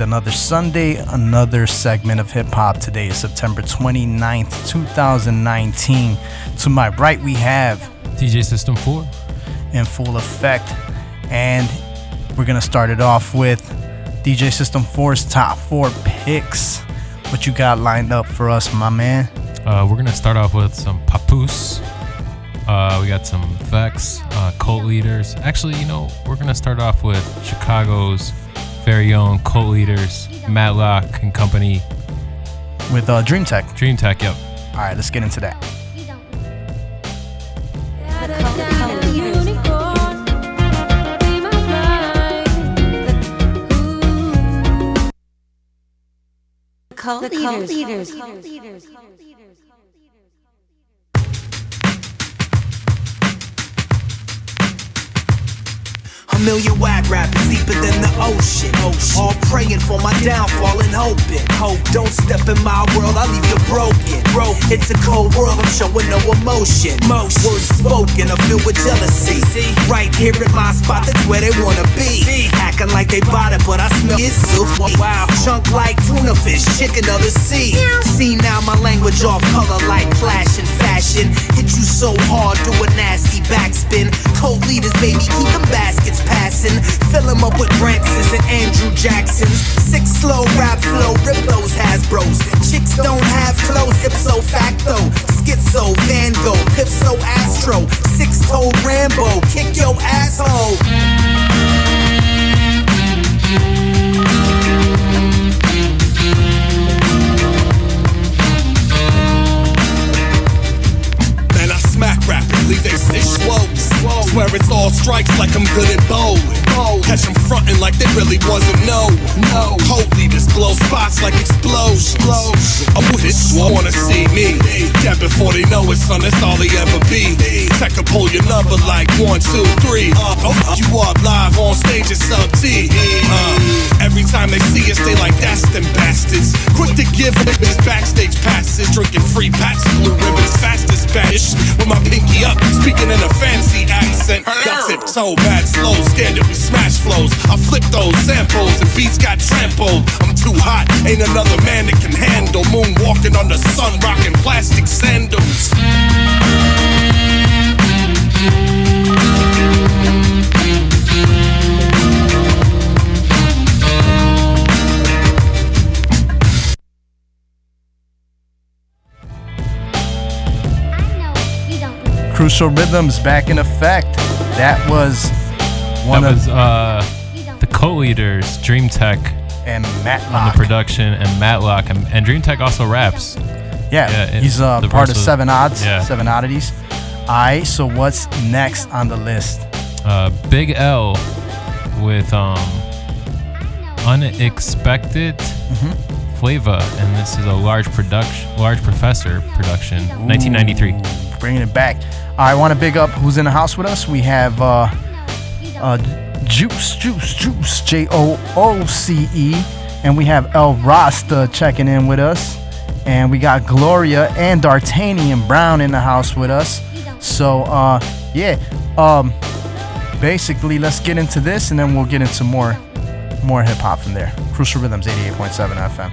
Another Sunday, another segment of hip hop. Today is September 29th, 2019. To my right, we have DJ System 4 in full effect. And we're going to start it off with DJ System 4's top four picks. What you got lined up for us, my man? Uh, we're going to start off with some Papoose. Uh, we got some Vex, uh, Cult Leaders. Actually, you know, we're going to start off with Chicago's very own Cult Leaders, Matlock and Company. With uh, Dream Tech. Dream Tech, yep. All right, let's get into that. Cult leaders. Cult leaders. Million whack rappers deeper than the ocean. All praying for my downfall and hoping. Hope don't step in my world, I'll leave you broken. Bro, it's a cold world, I'm showing no emotion. Most words spoken are filled with jealousy. Right here in my spot, that's where they wanna be. Acting like they bought it, but I smell it soup. Wow, chunk like tuna fish, chicken of the sea. See now my language off color like clash and fashion. Hit you so hard, do a nasty backspin. Cold leaders, baby, keep them baskets passing. Fill them up with Bransons and Andrew Jacksons. Six slow rap flow, rip those Hasbros. Chicks don't have clothes, ipso facto. Schizo, Van Gogh, Pipso Astro. Six toed Rambo, kick your asshole. Man, I smack rappers, leave they stitch swole. Swear it's all strikes like I'm good at bowling. Catch them frontin' like they really wasn't no. No. Cold leaders blow spots like explosions. I'm with it, wanna see me. Dead before they know it, son, that's all they ever be. Tech can pull your number like one, two, three. Uh, you up live on stage at sub T. Uh, every time they see us, they like that's them bastards. Quick to give niggas backstage passes, drinking free pats, blue ribbons, fast as Spanish. With my pinky up, speaking in a fancy accent. Got tip toe, bad slow, standard with smash flows. I flip those samples and beats got trampled. I'm too hot, ain't another man that can handle. Moonwalking on the sun, rocking plastic sandals. Crucial Rhythms back in effect. That was one that of was uh, the co-leaders, Dream Tech and on the production, and Matlock. And, and Dream Tech also raps. yeah, yeah, it- he's uh, the part of verse was- Seven Odds, yeah. Seven Oddities. Alright, so what's next on the list? Uh, Big L with um, Unexpected Mm-hmm. Flava, and this is a large production, large professor production, 1993. Bringing it back. I want to big up who's in the house with us. We have uh, uh, Juice, Juice, Juice, J O O C E, and we have El Rasta checking in with us, and we got Gloria and D'Artagnan Brown in the house with us. So uh, yeah, um, basically let's get into this, and then we'll get into more more hip hop from there. Crucial Rhythms, 88.7 FM.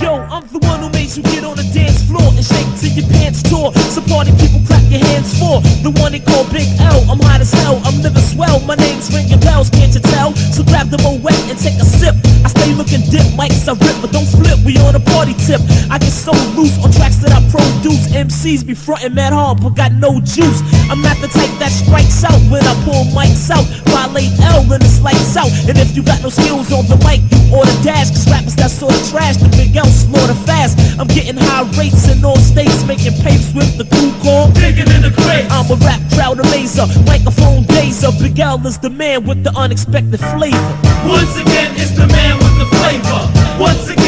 Yo, I'm the one who made you get on the dance floor and shake till your pants tore. Party people clap your hands for the one they call Big L. I'm hot as hell, I'm living swell. My name's ringing bells, can't you tell? So grab the Moet and take a sip. I stay looking dip, mics I rip, but don't flip. We on a party tip. I get so loose on tracks that I produce. MCs be frontin' mad hard, but got no juice. I'm not the type that strikes out when I pull mics out. Violate L and it's lights out. And if you got no skills on the mic, you order dash. Cause rappers that sort of trash, the Big L slaughter fast. I'm getting high rates in all states, making papes with the crew call. Digging in the crate. I'm a rap crowd amazer, microphone dazer. Big L is the man with the unexpected flavor. Once again, it's the man with the flavor. Once again,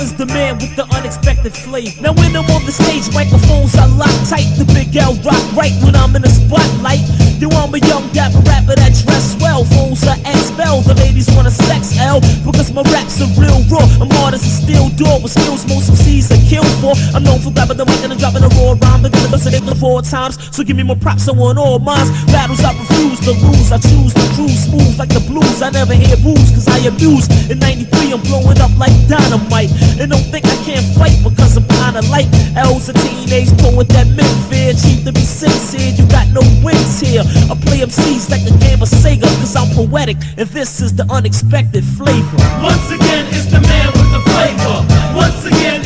is the man with the unexpected flavor. Now when I'm on the stage, microphones are locked tight. The Big L rock right when I'm in the spotlight. You want a young dapper rapper that dress well. Fools are expel. The ladies wanna sex L because my raps are real raw. I'm hard as a steel door with skills most MCs are killed for. I'm known for grabbing the mic and dropping a raw rhyme. Gonna listen to four times. So give me more props. I want all mines. Battles I refuse to lose. I choose the cruise smooth like the blues. I never hear booze cause I abuse. In 93 I'm blowing up like dynamite. And don't think I can't fight because I'm kinda light. L's a teenage poet that men fear. Cheap to be sincere. You got no wins here. I play MCs like the game of Sega cause I'm poetic. And this is the unexpected flavor. Once again, it's the man with the flavor. Once again,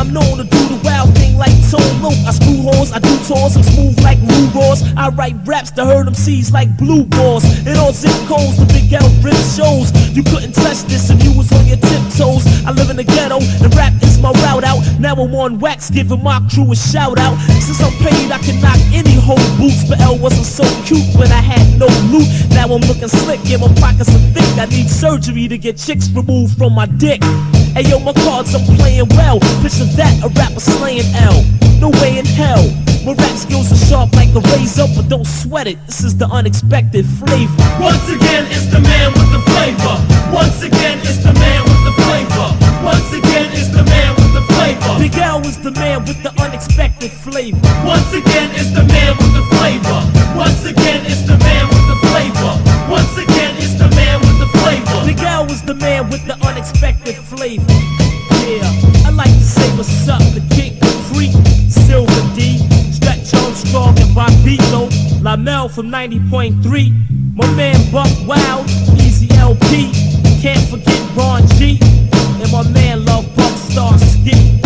I'm known to do the wild thing like Tone Loc. I screw holes, I do tours, I'm smooth like Lou Rawls. I write raps to hurt them seas like blue balls. It all zip codes, the Big L rip shows. You couldn't touch this if you was on your tiptoes. I live in the ghetto, and rap is my route out. Now I'm on wax, giving my crew a shout out. Since I'm paid, I can knock any whole boots. But L wasn't so cute when I had no loot. Now I'm looking slick, yeah, my pockets are thick. I need surgery to get chicks removed from my dick. Hey yo, my cards I'm playing well. Picture that, a rapper slaying L. No way in hell. My rap skills are sharp like a razor, but don't sweat it. This is the unexpected flavor. Once again, it's the man with the flavor. Once again, it's the man with the flavor. Once again, it's the man with the flavor. Big L was the man with the unexpected flavor. Once again, it's the man with the flavor. Lamel from 90.3, my man Buck Wild, Easy LP, can't forget Ron G, and my man Love Buck Star Ski.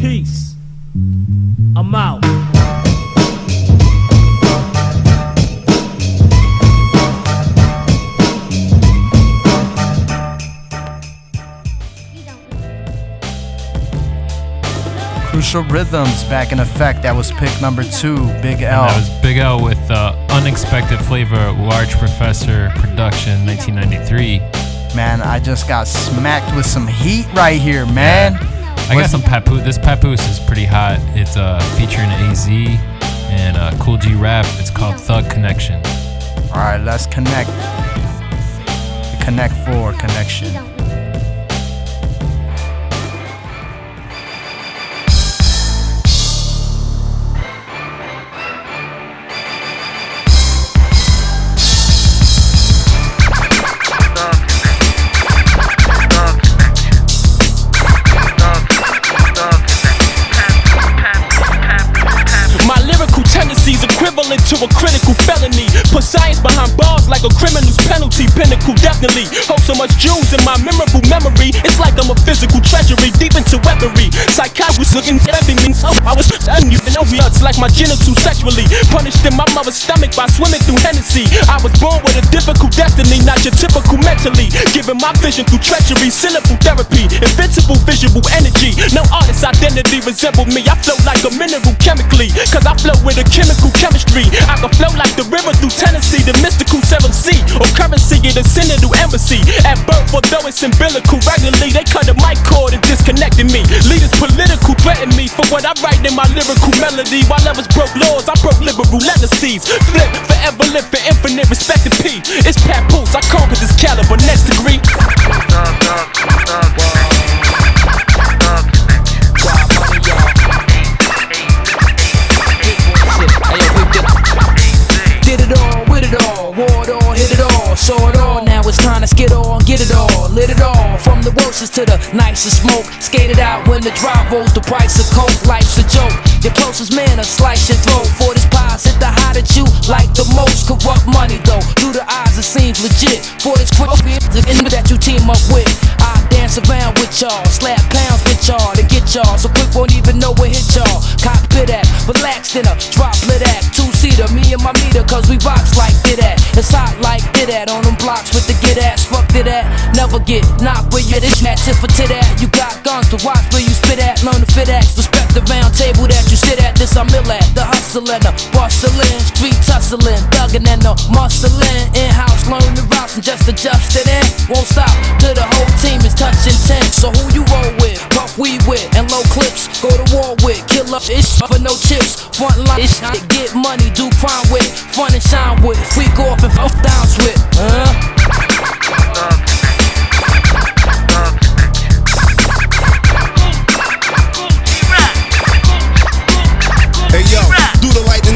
Peace. I'm out. Crucial Rhythms back in effect. That was pick number two, Big L. That was Big L with uh, Unexpected Flavor, Large Professor Production, 1993. Man, I just got smacked with some heat right here, man. I got some papoose. This papoose is pretty hot. It's uh, featuring AZ and uh, Kool G Rap. It's called Thug Connection. All right, let's connect. Connect Four connection. Put science behind bars like a criminal's penalty. Pinnacle definitely. So much jewels in my memorable memory. It's like I'm a physical treasury deep into weaponry. Psychiatrist looking me. Oh, I was studying you know nuts like my genitals sexually. Punished in my mother's stomach by swimming through Hennessy. I was born with a difficult destiny, not your typical mentally. Giving my vision through treachery, syllable therapy, invincible visual energy. No artist identity resemble me. I flow like a mineral chemically, cause I flow with a chemical chemistry. I can flow like the river through Tennessee, the mystical seventh sea, or currency in the Senator embassy. At birth, although it's umbilical, regularly they cut the mic cord and disconnected me. Leaders political threaten me for what I write in my lyrical melody. While others broke laws, I broke liberal legacies. Flip, forever live for infinite respect and P. It's papoose, I conquered this caliber, next degree. To skid on, get it all, lit it all. From the worstest to the nicest smoke. Skated out when the drive rolls, the price of coke, life's a joke. Your closest man, a slice your throat. For this pies, hit the hot at you like the most corrupt money though. Through the eyes, it seems legit. For this quick the enemy that you team up with. I dance around with y'all, slap pounds with y'all to get y'all. So quick won't even know what hit y'all. Cockpit at, relaxed in a droplet at, two seater. Me and my meter, cause we rocks like did that. It's hot like did that on them blocks with the get ass, fuck to that. Never get knocked where you this mat, tit for tit at. You got guns to watch where you spit at, learn to fit at. Respect the round table that you sit at, this I'm ill at. The hustling, the bustling, street tussling, thugging and the muscling. In house, learn the routes and just adjust it in. Won't stop till the whole team is touching 10. So who you roll with? Puff we with, and low clips. Go to war with, kill up ish for no chips. Front line ish, get money, do crime with, fun and shine with. Freak off and off downs with. Uh.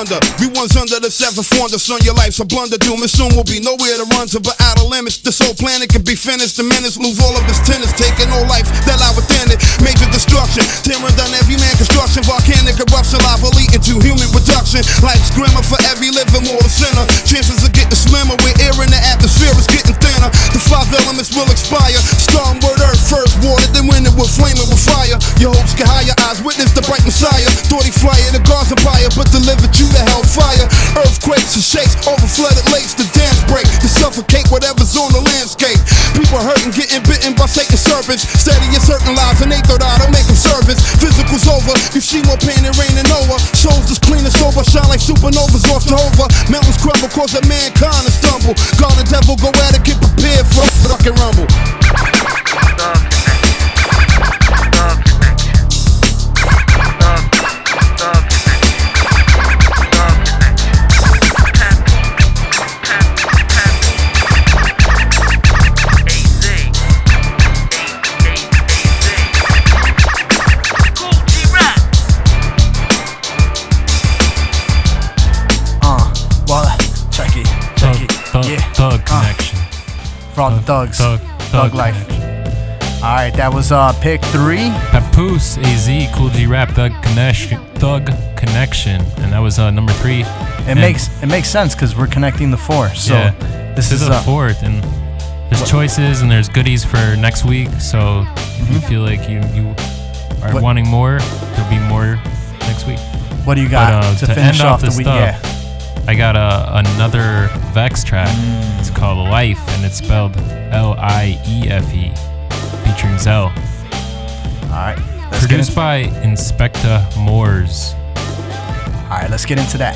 thunder. We ones under the seventh wonder. Son, your life's a blunder. Doom and soon will be nowhere to run to, but out of limits. This whole planet could be finished. The minutes lose all of its tenants, taking no life that lie within it. Major destruction, tearing down every man construction. Volcanic eruption, lava leading to human reduction. Life's grimmer for every living mortal sinner. Chances of getting slimmer with air in the atmosphere is getting thinner. The five elements will expire. Storm word earth first water, then wind it will flame it with fire. Your hopes can higher eyes, witness the bright messiah. Thought he flyer, the God's empire, but delivered you to hellfire. Earthquakes and shakes, over flooded lakes, the dams break, to suffocate whatever's on the landscape. People hurting, getting bitten by Satan's serpents. Steady in certain lives, and they thought I'd make them servants. Physical's over, you see more pain than rain and Noah. Souls as clean as sober, shine like supernovas off Jehovah. Mountains crumble, causing mankind to stumble. God and devil go at it, get prepared for a fucking rumble. Thug, connection. for all the thugs, Thug, thug, thug life. connection. All right, that was uh pick three. Papoose, AZ, Kool G Rap, Thug Connection, Thug Connection, and that was uh, number three. It And- makes it makes sense because we're connecting the four. So yeah, this is the uh, fourth, and there's choices and there's goodies for next week. So if you feel like you you are Mm-hmm. What- wanting more, there'll be more next week. what do you got But, uh, to, to finish off off the the week? stuff, Yeah. I got a, another Vex track. It's called Life, and it's spelled L I E F E, featuring Zell. All right. Let's Produced into, by Inspecta Moores. all right, let's get into that.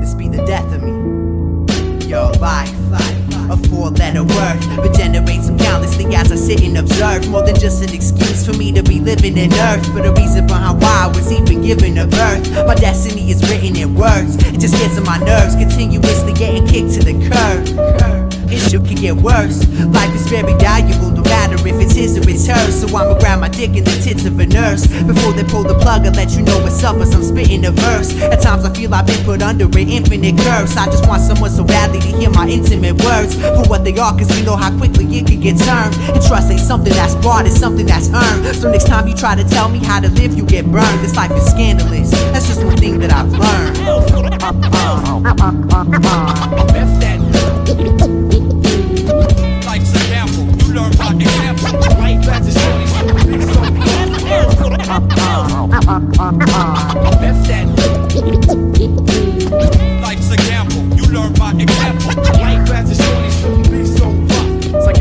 This be the death of me. Yo, life, a four-letter word regenerates some countlessly as I sit and observe. More than just an excuse for me to be living in earth, but a reason behind why I was even given a birth. My destiny is written in words. It just gets on my nerves, continuously getting kicked to the curb. Issue can get worse. Life is very valuable, no matter if it's his or it's hers. So I'ma grab my dick in the tits of a nurse before they pull the plug and let you know what's up as I'm spitting a verse. At times I feel I've been put under an infinite curse. I just want someone so badly to hear my intimate words for what they are, cause we know how quickly it can get turned. And trust ain't something that's bought, it's something that's earned. So next time you try to tell me how to live, you get burned. This life is scandalous. That's just one thing that I've learned. That's that. So That's that. Life's a gamble, you learn by example.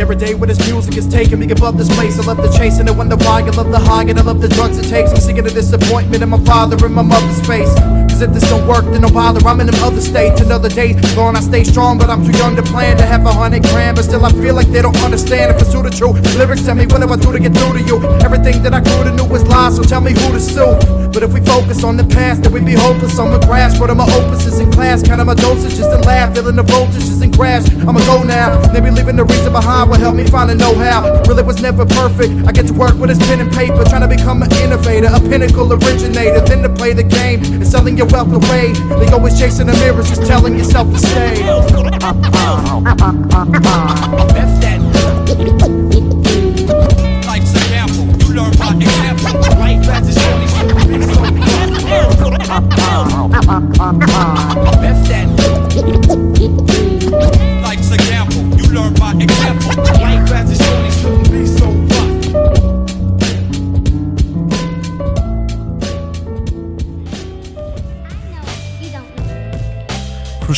Every day when his music is taking me above this place. I love the chase and I wonder why. I love the high and I love the drugs it takes. I'm sick of the disappointment in my father and my mother's face. Cause if this don't work, then no bother. I'm in them other states. Another day gone, I stay strong, but I'm too young to plan to have a hundred grand. But still, I feel like they don't understand and pursue the truth. Lyrics tell me what do I do to get through to you. Everything that I grew to knew was lies, so tell me who to sue. But if we focus on the past, then we'd be hopeless on the grass. What are my opuses in class? Count my dosages and laugh, feeling the voltages and crash. I'ma go now. Maybe leaving the reason behind help me find a know-how. Really was never perfect. I get to work with this pen and paper, trying to become an innovator, a pinnacle originator. Then to play the game and selling your wealth away. They always chasing the mirrors, just telling yourself to stay. Life's a gamble, you learn by example.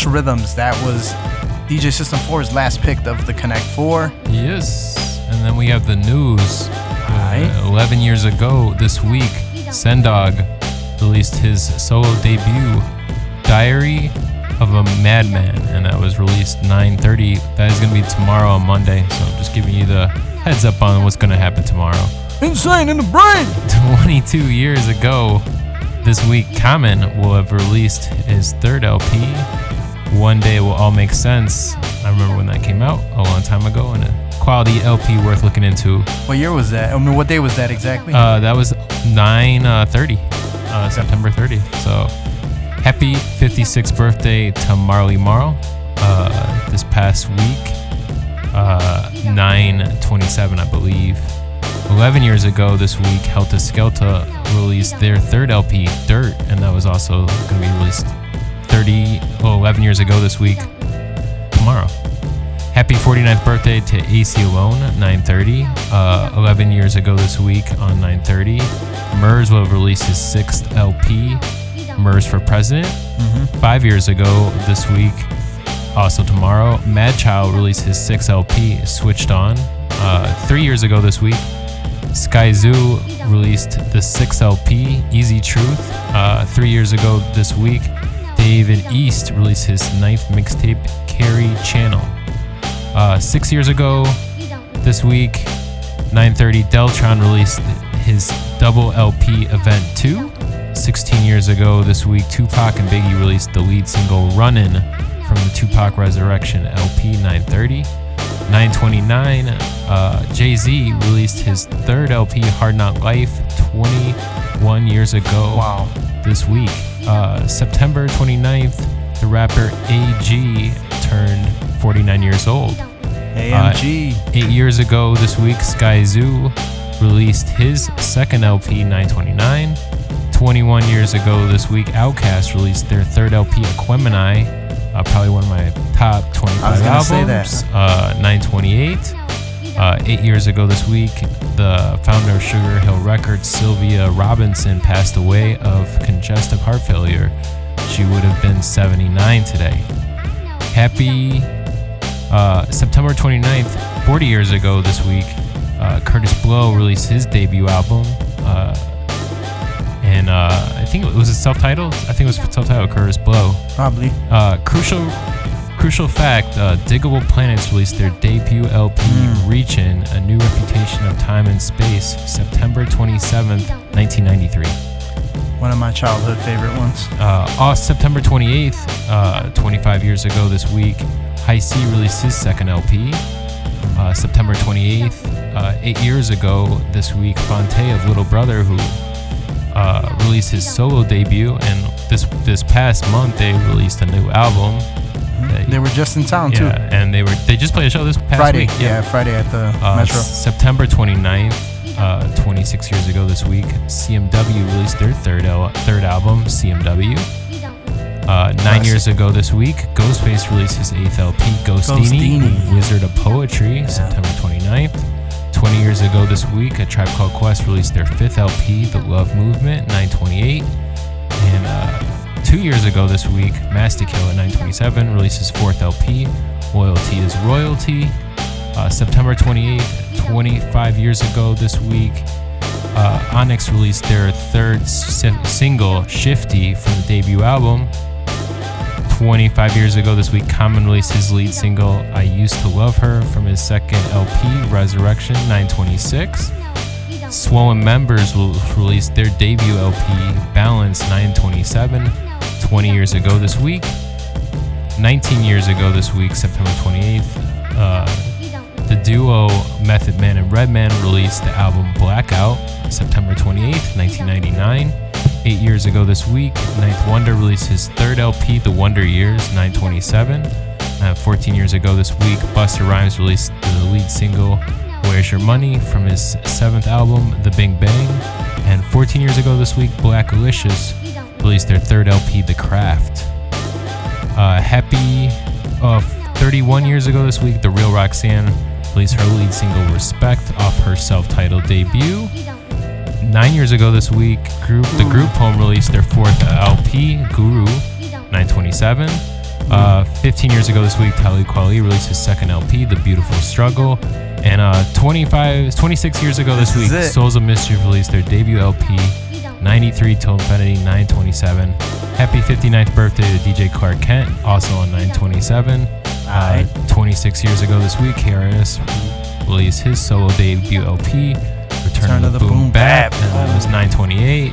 Crucial Rhythms. That was DJ System 4's last pick of the Connect 4. Yes. And then we have the news. Alright. Uh, 11 years ago this week, Sen Dog released his solo debut, Diary of a Madman, and that was released 9:30. That is going to be tomorrow on Monday. So I'm just giving you the heads up on what's going to happen tomorrow. Insane in the brain! 22 years ago this week, Common will have released his third LP. One day it will all make sense. I remember when that came out a long time ago, and a quality LP worth looking into. What year was that? I mean, what day was that exactly? Uh, that was 9 uh, 30, uh, September 30th. So happy 56th birthday to Marley Marl uh, this past week. Uh, 927, I believe. 11 years ago this week, Heltah Skeltah released their third LP, Dirt, and that was also going to be released 30, well, 11 years ago this week, tomorrow. Happy 49th birthday to AC Alone, 930. Uh, 11 years ago this week on 930, Murs will have released his sixth LP, Murs for President. Five years ago this week, also tomorrow, Madchild released his sixth LP, Switched On. Uh, three years ago this week, Skyzoo released the sixth LP, Easy Truth. Uh, three years ago this week, David East released his ninth mixtape, Kairi Chanel. Uh, six years ago this week, 9:30, Deltron released his double LP Event 2. 16 years ago this week, Tupac and Biggie released the lead single Runnin' from the Tupac Resurrection LP 930. 929, uh, Jay Z released his third LP, Hard Knock Life, 21 years ago. Wow. This week. Uh, September 29th, the rapper AG turned 49 years old. AMG. Uh, eight years ago this week, Skyzoo released his second LP, 929. 21 years ago this week, Outkast released their third LP, Aquemini, uh, probably one of my top 25 I was gonna albums. say that. Uh, 928. Uh, eight years ago this week, the founder of Sugar Hill Records, Sylvia Robinson, passed away of congestive heart failure. She would have been 79 today. Happy uh, September 29th, 40 years ago this week, uh, Kurtis Blow released his debut album. Uh, and uh, I think it was a self-titled. I think it was self-titled Kurtis Blow. Probably. Uh, crucial, crucial fact: uh, Digable Planets released their debut LP, "Reachin': A New Reputation of Time and Space," September 27th, 1993. One of my childhood favorite ones. Uh, on September 28th, uh, 25 years ago this week, Hi-C released his second LP. Uh, September 28th, uh, eight years ago this week, Phonte of Little Brother, who uh, released his solo debut, and this this past month they released a new album. They were just in town too. yeah, and they were they just played a show this past Friday. week. Yeah. Friday at the Uh, Metro. September 29th, uh, 26 years ago this week, CMW released their third al- third album, CMW. Uh, nine years ago this week, Ghostface released his eighth LP, Ghostdini, Ghostdini. Wizard of Poetry, September 29th. 20 years ago this week, A Tribe Called Quest released their fifth LP, The Love Movement, 928. And uh, two years ago this week, Master Kill at 927 released his fourth LP, Loyalty is Royalty. Uh, September 28th, 25 years ago this week, uh, Onyx released their third si- single, Shifty, from the debut album. 25 years ago this week, Common released his lead single, I Used to Love Her, from his second LP, Resurrection 926. Swollen Members will release their debut LP, Balance 927, 20 years ago this week. 19 years ago this week, September 28th, uh, the duo Method Man and Redman released the album Blackout, September 28th, 1999. Eight years ago this week, Ninth Wonder released his third LP, The Wonder Years, 927. Uh, 14 years ago this week, Busta Rhymes released the lead single, Where's Your Money, from his seventh album, The Bing Bang. And 14 years ago this week, Blackalicious released their third LP, The Craft. Uh, happy, uh, 31 years ago this week, The Real Roxanne released her lead single, Respect, off her self titled debut. Nine years ago this week, group the group home released their fourth LP, Guru, 927. Uh, 15 years ago this week, Talib Kweli released his second LP, The Beautiful Struggle. And uh, 25, 26 years ago this, This week. Souls of Mischief released their debut LP, 93 Till Infinity 927. Happy 59th birthday to DJ Clark Kent, also on 927. Uh, 26 years ago this week, KRS released his solo debut LP, Return, of the, Boom, Bap, and that was 928.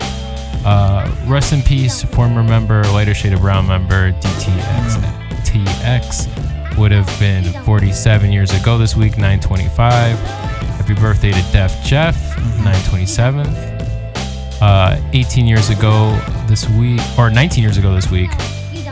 Uh, rest in peace, former member, Lighter Shade of Brown member, DTX TX would have been 47 years ago this week, 925. Happy birthday to Def Jeff, 927. Uh, 18 years ago this week, or 19 years ago this week,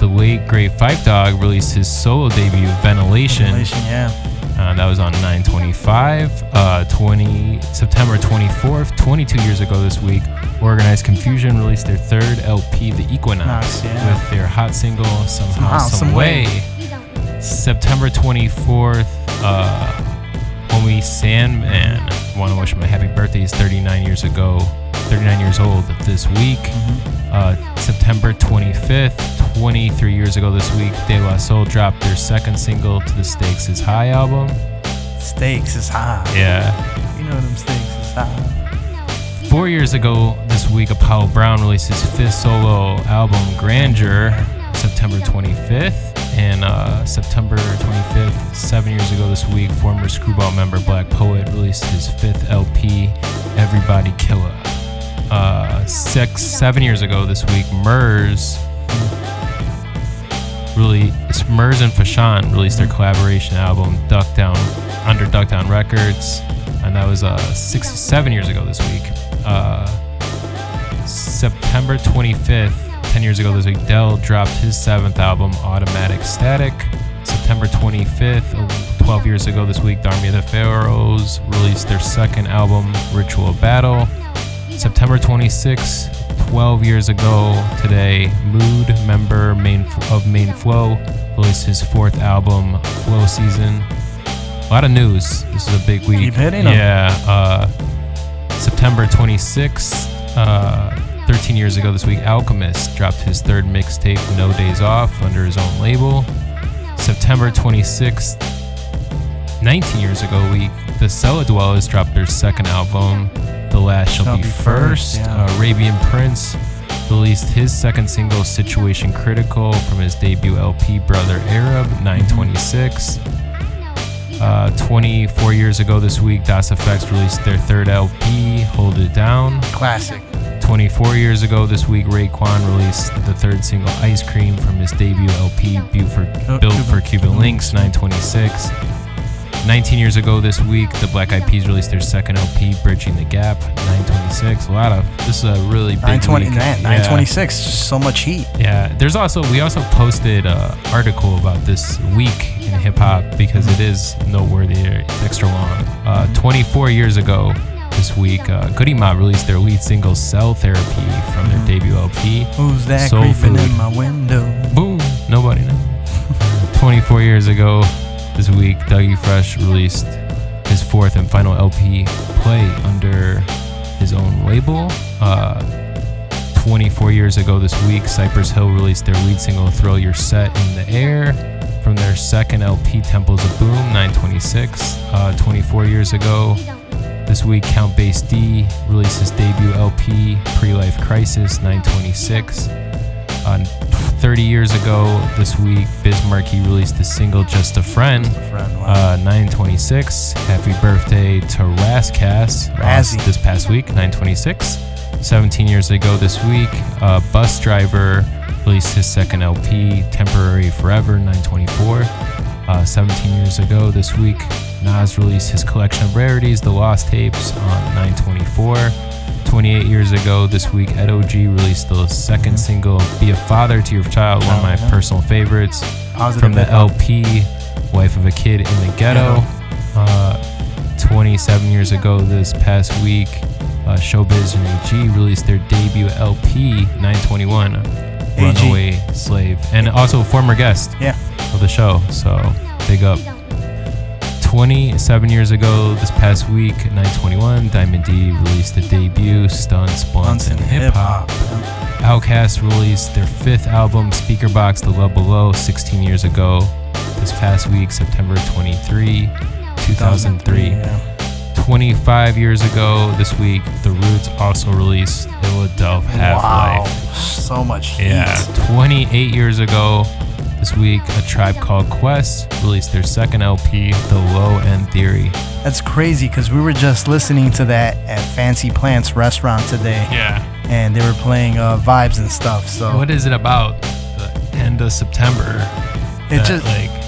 the late great Phife Dawg released his solo debut, Ventilation. Ventilation, yeah. Uh, that was on 925. Uh, 20 September 24th, 22 years ago this week, Organized Confusion released their third LP, The Equinox, Nice, yeah. with their hot single Somehow, Somehow, Some, Some way. Way. September 24th, uh, homie Sandman. Want to wish him a happy birthday. He's 39 years ago, 39 years old this week. Mm-hmm. Uh, September 25th, 23 years ago this week, De La Soul dropped their second single to the Stakes is High album. Stakes is high. Yeah. You know them stakes is high. Four years ago this week, Apollo Brown released his fifth solo album, Grandeur, September 25th. And uh, September 25th, seven years ago this week, former Screwball member Blaq Poet released his fifth LP, Everybody Killer. Uh, six, seven years ago this week, Murs really Murs and Fashawn released their collaboration album Duck Down under Duck Down Records, and that was uh six seven years ago this week. Uh, September 25th, 10 years ago this week, Del dropped his seventh album, Automatik Statik. September 25th, uh, 12 years ago this week, the Army of the Pharaohs released their second album, Ritual Battle. September 26th, 12 years ago today, Mood member main of Main Flow released his fourth album, Flow Season. A lot of news. This is a big week. Keep hitting 'em. Yeah. Uh, September 26th, uh, 13 years ago this week, Alchemist dropped his third mixtape, No Days Off, under his own label. September 26th, 19 years ago week, the Cellar Dwellers dropped their second album, The Last Shall, Be, First. yeah. Uh, Arabian Prince released his second single, Situation Critical, from his debut LP, Brother Arab, 926. Uh, 24 years ago this week, Das EFX released their third LP, Hold It Down. Classic. 24 years ago this week, Raekwon released the third single, Ice Cream, from his debut LP, Buford, Oh, Built Cuban- for Cuban Links, 926. 19 years ago this week, the Black Eyed Peas released their second LP, Bridging the Gap, 926. A lot of, this is a really big 920, week. man, Yeah. 926. Just so much heat. Yeah, there's also we also posted an article about this week in hip hop because it is noteworthy. It's extra long. Uh, 24 years ago this week, uh, Goodie Mob released their lead single "Cell Therapy" from their debut LP. Who's that Soul creeping Food. in my window? Boom, nobody knows. 24 years ago this week, Dougie Fresh released his fourth and final LP, Play, under his own label. Uh, 24 years ago this week, Cypress Hill released their lead single, Throw Your Set in the Air, from their second LP, Temples of Boom, 926. Uh, 24 years ago this week, Count Bass D released his debut LP, Pre Life Crisis, 926. Uh, 30 years ago this week, Biz Markie released the single Just a Friend, Friend, wow. uh, 926. Happy birthday to Ras Kass uh, this past week, 926. 17 years ago this week, uh, Busdriver released his second LP, Temporary Forever, 924. Uh, 17 years ago this week, Nas released his collection of rarities, The Lost Tapes, on 924. 28 years ago this week, Ed OG released the second single, Be a Father to Your Child, one of my Oh, personal favorites. From the. LP, Life of a Kid in the Ghetto. Uh, 27 years ago this past week, uh, Showbiz and AG released their debut LP, 921, Runaway Slave. And also a former guest Yeah. of the show, so big up. 27 years ago this past week, 921, Diamond D released the debut Stunts, Blunts, and Hip Hop. Outkast released their fifth album, Speakerboxxx The Love Below, 16 years ago. This past week, September 23, 2003. 25 years ago this week, The Roots also released Illadelph Half Life. Wow, so much heat. Yeah, 28 years ago this week, A Tribe Called Quest released their second LP, The Low End Theory. That's crazy because we were just listening to that at Fancy Plants restaurant today. Yeah. And they were playing uh, vibes and stuff. So What is it about the end of September? It that, just- like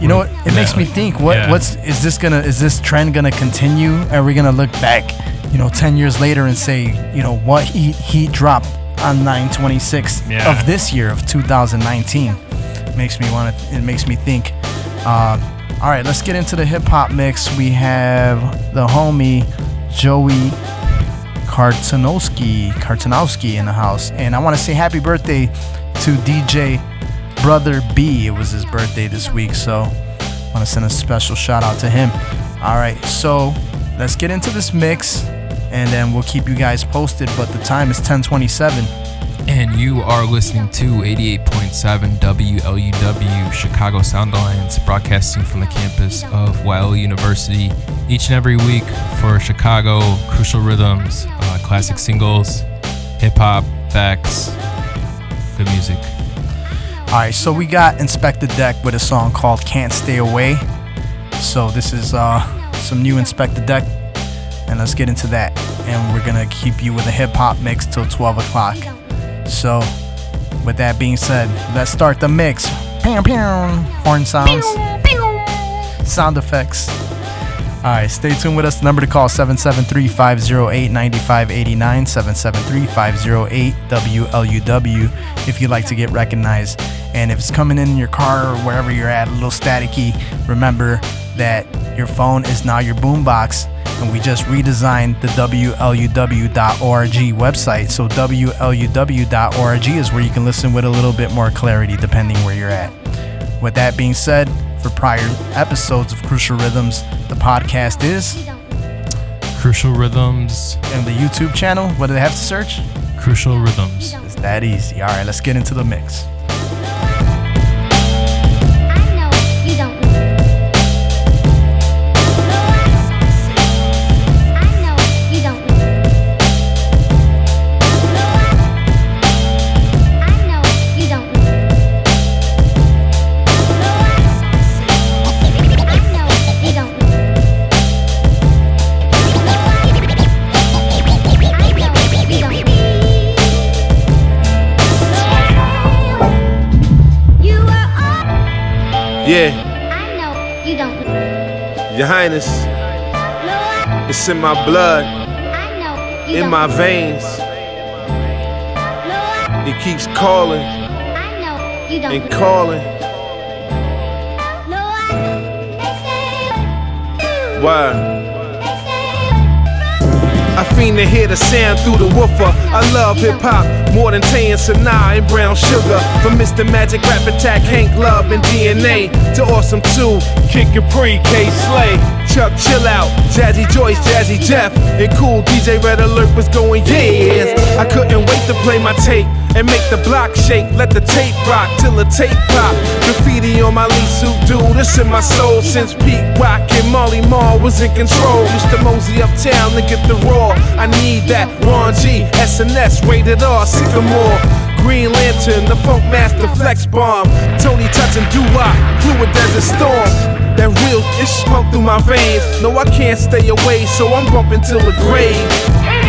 You know what? It Yeah, makes me think. What yeah. what's is this gonna is this trend gonna continue? Are we gonna look back, you know, ten years later and say, you know, what heat heat dropped on 926 Yeah. of this year of 2019? Makes me want to. It makes me think. Uh, all right, let's get into the hip hop mix. We have the homie Joey Kartanowski Kartanowski in the house, and I want to say happy birthday to DJ Brother B. It was his birthday this week, so I want to send a special shout out to him. All right, so let's get into this mix, and then we'll keep you guys posted. But the time is 10:27. And you are listening to 88.7 WLUW Chicago Sound Alliance, broadcasting from the campus of Weil University each and every week for Chicago Crucial Rhythms, uh, classic singles, hip hop, facts, good music. All right, so we got Inspectah Deck with a song called "Can't Stay Away." So this is uh, some new Inspectah Deck, and let's get into that. And we're gonna keep you with a hip hop mix till 12 o'clock. So, with that being said, let's start the mix. Pew, pew. Horn sounds, sound effects. All right, stay tuned with us. The number to call 773-508-9589, 773-508-WLUW if you'd like to get recognized. And if it's coming in your car or wherever you're at, a little staticky, remember that your phone is now your boombox. And we just redesigned the WLUW.org website. So WLUW.org is where you can listen with a little bit more clarity depending where you're at. With that being said, for prior episodes of Crucial Rhythms, the podcast is Crucial Rhythms and the YouTube channel. What do they have to search? Crucial Rhythms. It's that easy. All right, let's get into the mix. Yeah. I know you don't. Your Highness, it's in my blood, in my veins. It keeps calling and calling. Why? I fiend to hear the sound through the woofer. I love hip hop more than Taye and Sanaa and Brown Sugar. From Mr. Magic Rap Attack, Hank Love and DNA to Awesome 2, Kid Capri, K Slay. Chuck Chill Out, Jazzy Joyce, Jazzy Jeff, and cool DJ Red Alert was going yes. I couldn't wait to play my tape and make the block shake. Let the tape rock till the tape pop. Graffiti on my suit, dude. This in my soul since Pete Rock and Marley Marl was in control. Used to mosey uptown to get the raw. I need that Ron G, SNS, rated R, Sycamore. Green Lantern, the Funkmaster Flex Bomb. Tony touching wop, fluid desert storm. That real is pump through my veins. No, I can't stay away, so I'm bumping till the grave.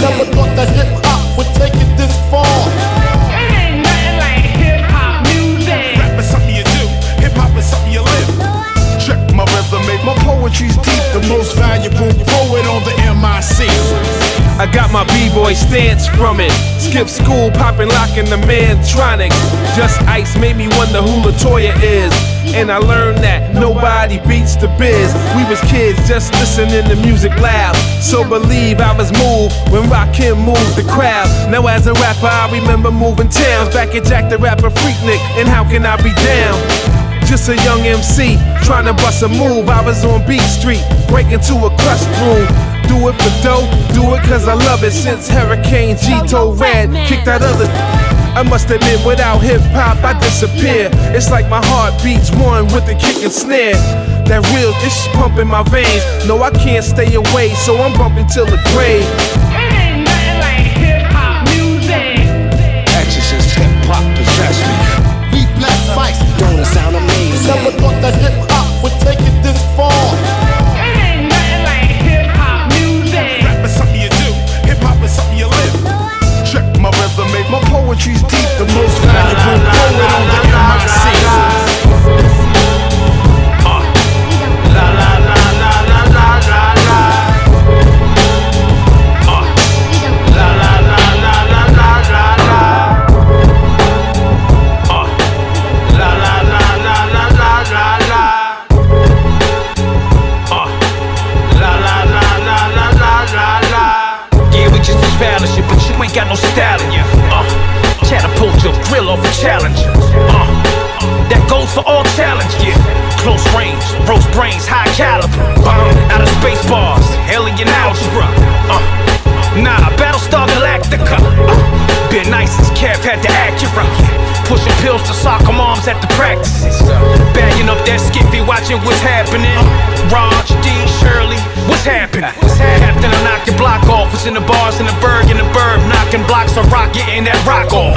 Never thought that hip hop would take it this far. It ain't nothing like hip hop music. Rap is something you do, hip hop is something you live. Check my resume, my poetry's deep, the most valuable poet on the MIC. I got my b-boy stance from it. Skip school, popping, locking the Mantronix. Just Ice made me wonder who Latoya is. And I learned that nobody beats the biz. We was kids just listening to music loud. So believe I was moved when Rakim moved the crowd. Now as a rapper, I remember moving towns. Back at Jack the Rapper Freaknik. And how can I be down? Just a young MC trying to bust a move. I was on Beat Street, break to a Krush Groove. Do it for dough, do it cause I love it. Since Hurricane G told Red, kick that other. I must admit, without hip hop, I disappear. It's like my heart beats one with the kick and snare. That real, this shit pumping my veins. No, I can't stay away, so I'm bumping till the grave. Exorcist hip hop possess me. We bless mics. Don't it sound amazing? Never thought that hip hop would take it poetry's deep, the most valuable poet on the MIC. Yeah, we just as foul as but you ain't got no style challenger. Uh, that goes for all challenge, yeah. Close range, roast brains, high caliber. Uh, out of space bars, alien algebra. Uh, nah, Battlestar Galactica. Uh, been nice since Kev had the Acura. Pushing pills to soccer moms at the practices. Bagging up that skiffy, watching what's happening. Raj, D, Shirley, what's happening? Captain, I knock your block off. Was in the bars in the burg in the burb, knocking blocks of rock, getting that rock off.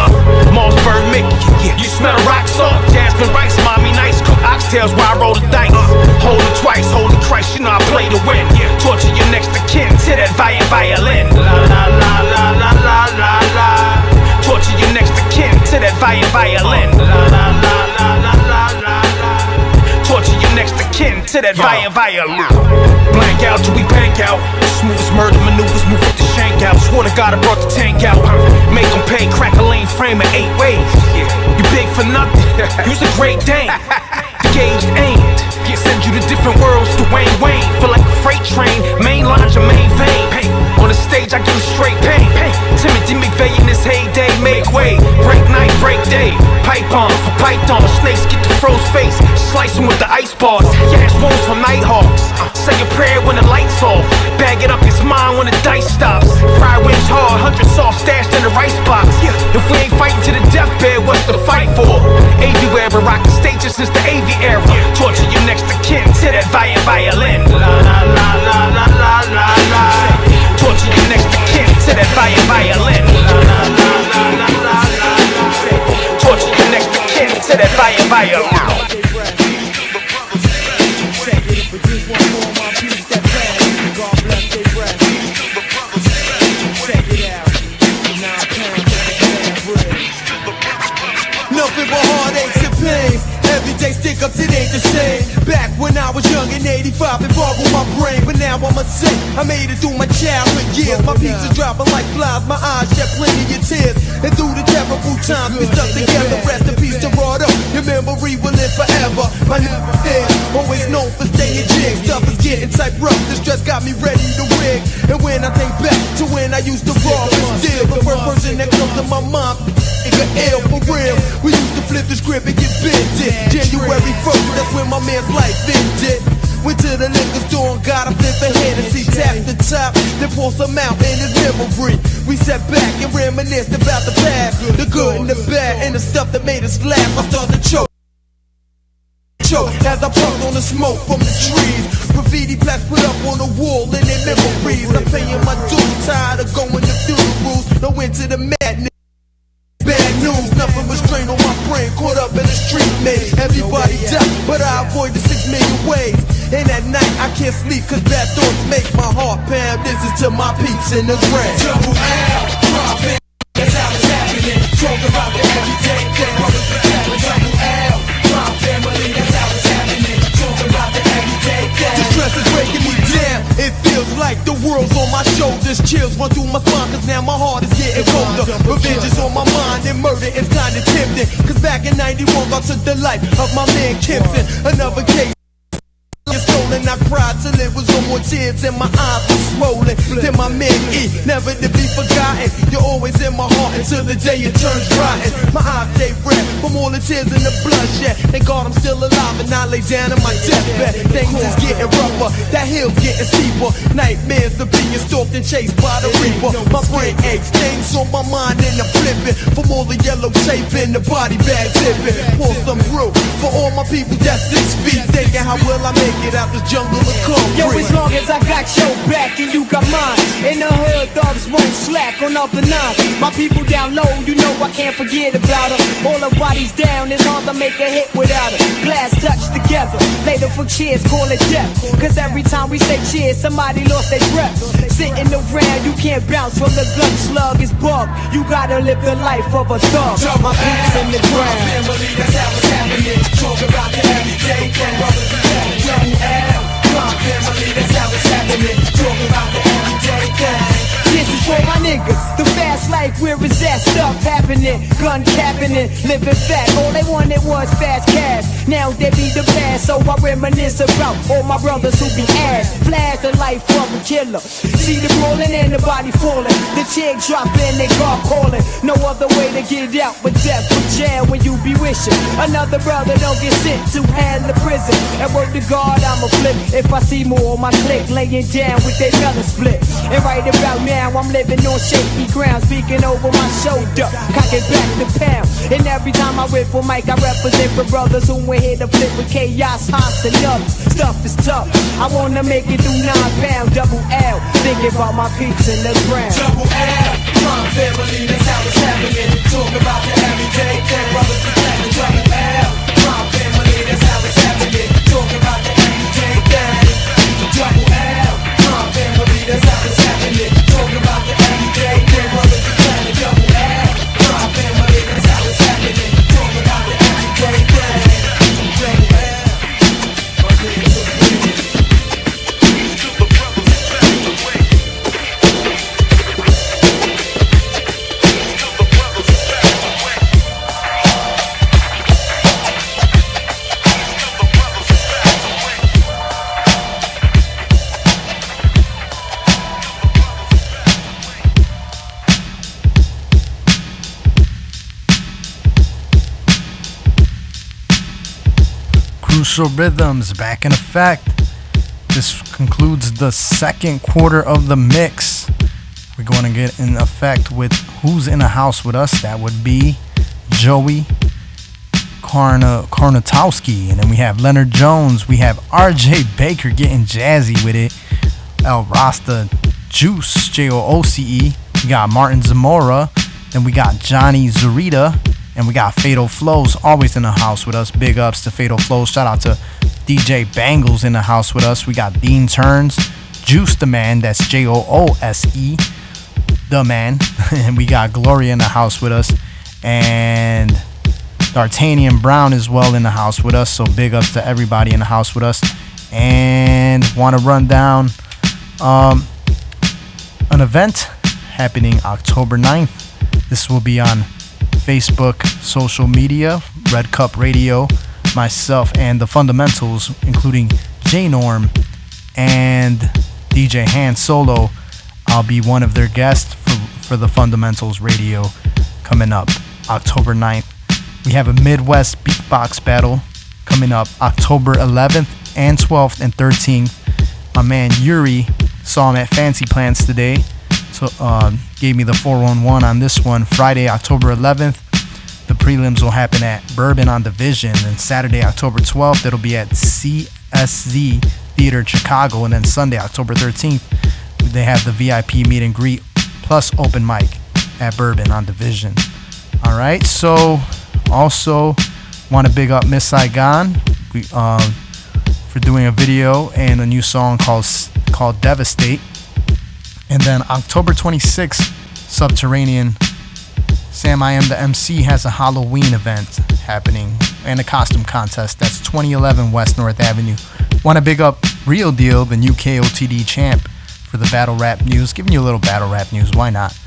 Mossberg Mickey, you smell a rock salt. Jasmine Rice, mommy nice cook oxtails while I roll the dice. Hold it twice, holy Christ, you know I play to win. Torture your next to kin to that vi- violin. La la la la la la la la. Torture your next to kin to that vi- violin. La la la la to kin to that vi- violin. Blank out till we bank out. Smoothest murder maneuvers, move with the shank out. Swear to God, I brought the tank out. Make them pay, crack a lane frame in eight ways. You big for nothing. You's a great Dane. The gauge aimed. Send you to different worlds. Dwayne Wayne. Wayne feel like a freight train. Main lines your main vein. On the stage, I give straight pain. Timothy McVeigh in his heyday. Make way. Break night, break day. Pipe on for python. Snakes get the froze face. Slice with the ice bars. Gas wounds from nighthawks. Say a prayer when the lights off. Bag it up, it's mine when the dice stops. Fry wings hard, hundred soft stashed in the rice box. If we ain't fighting to the deathbed, what's the fight for? Everywhere, but rockin' stages since the AV era. Torture your next to kin to that vi- violin. La la la la la la la. Torture your next kin to that fire violin. Torture your next kin to that vi- violin. Ups, it ain't the same. Back when I was young in 85, it boggled my brain. But now I'ma say, I made it through my childhood years. My pizza dropping like flies, my eyes shed plenty of tears. And through the terrible times, we stuck together. Rest in peace to Rado. Your memory will live forever. My new is always known for staying jig. Stuff is getting tight rough. The stress got me ready to rig. And when I think back to when I used to rob and steal, the first person that comes to my mind, nigga L for real. We used to flip the script and get bended. January 1st, that's when my man's life ended. Went to the liquor store and got a fifth of Hennessy. Tapped the top, then pour some out in his memory. We sat back and reminisced about the past, the good and the bad, and the stuff that made us laugh. I started to choke. As I puffed on the smoke from the trees. Graffiti plaques put up on the wall in their memories. I'm paying my dues, tired of going to funerals. No end to the madness. Bad news, was strained on my brain. Caught up in the street, man. Everybody died, but I avoid the six million ways. And at night I can't sleep, cause bad thoughts make my heart pound. This is to my peeps in the ground. Double L, dropping. That's how it's happening. Talk about the everyday thing. It feels like the world's on my shoulders. Chills run through my spine, cause now my heart is getting colder. Revenge is on my mind, and murder is kinda tempting. Cause back in 91, I took the life of my man Kimpson. Another case. Thrown rolling. I cried till it was no more tears and my eyes were swollen. Then my man E, never to be forgotten. You're always in my heart until the day it turns rotten. My eyes stay red from all the tears and the bloodshed. Thank God I'm still alive and I lay down in my deathbed. Things is getting rougher, that hill's getting steeper. Nightmares of being stalked and chased by the reaper. My brain aches, things on my mind and I'm flipping. From all the yellow tape in the body bag zipping. Pour some brew for all my people that's six feet. Thinking how will I make it out this jungle of concrete? Yo, as long as I got your back and you got mine. In the hood, thugs won't slack on up the nine. My people down low, you know I can't forget about her. All the bodies down, it's hard to make a hit without her. Glass touch together, later for cheers, call it death. Cause every time we say cheers, somebody lost their breath. Sitting around, you can't bounce from the gun slug is bug. You gotta live the life of a thug. My boots in the ground. Family, that's how it's happening. Talk about the everyday and sisters. My family, that's how it's happening. Talk about the everyday thing. For my niggas. The fast life is that stuff happening? Gun capping it, living fat. All they wanted was fast cash. Now they be the past, so I reminisce about all my brothers who be ass. Flash the life from a killer. See the rolling and the body falling. The chick dropping, they car calling. No other way to get out but death from jail when you be wishing. Another brother don't get sent to hell to prison. And word to God, I'ma flip if I see more my clique laying down with their melon split. And right about now, I'm living on shaky ground, speaking over my shoulder, cocking back the pound. And every time I whip a mic, I represent for brothers who were here to flip with chaos, and others. Stuff is tough. I wanna make it through nine pound, double L. Thinking about my peeps in the ground. Double L, my family, that's how it's happening. Talk about the everyday thing, brothers and sisters. Double L, about the everyday Crucial Rhythms back in effect. This concludes the second quarter of the mix. We're going to get in effect with who's in the house with us. That would be Joey Karna Karnatowski. And then we have Leonard Jones. We have RJ Baker getting jazzy with it. El Rasta Juice, J O O C E. We got Martin Zamora. Then we got Johnny Zurita. And we got Fatal Flows always in the house with us. Big ups to Fatal Flows. Shout out to DJ Bangles in the house with us. We got Dean Turns, Juice the Man. That's J O O S E, the man. and we got Gloria in the house with us. And D'Artagnan Brown as well in the house with us. So big ups to everybody in the house with us. And want to run down um, an event happening October 9th. This will be on Facebook, social media, Red Cup Radio, myself, and the fundamentals, including J Norm and DJ Han Solo. I'll be one of their guests for, for the Fundamentals Radio coming up October 9th. We have a Midwest beatbox battle coming up October 11th and 12th and 13th. My man Yuri saw him at Fancy Plants today. Uh, gave me the 411 on this one. Friday, October 11th. The prelims will happen at Bourbon on Division. And Saturday, October 12th, it'll be at CSZ Theater Chicago. And then Sunday, October 13th, they have the VIP meet and greet plus open mic at Bourbon on Division. All right. So also want to big up Miss Saigon we, uh, for doing a video and a new song called called Devastate. And then October 26th, Subterranean Sam I Am the MC has a Halloween event happening and a costume contest. That's 2011 West North Avenue. Want to big up Real Deal, the new KOTD champ, for the battle rap news. Giving you a little battle rap news, why not?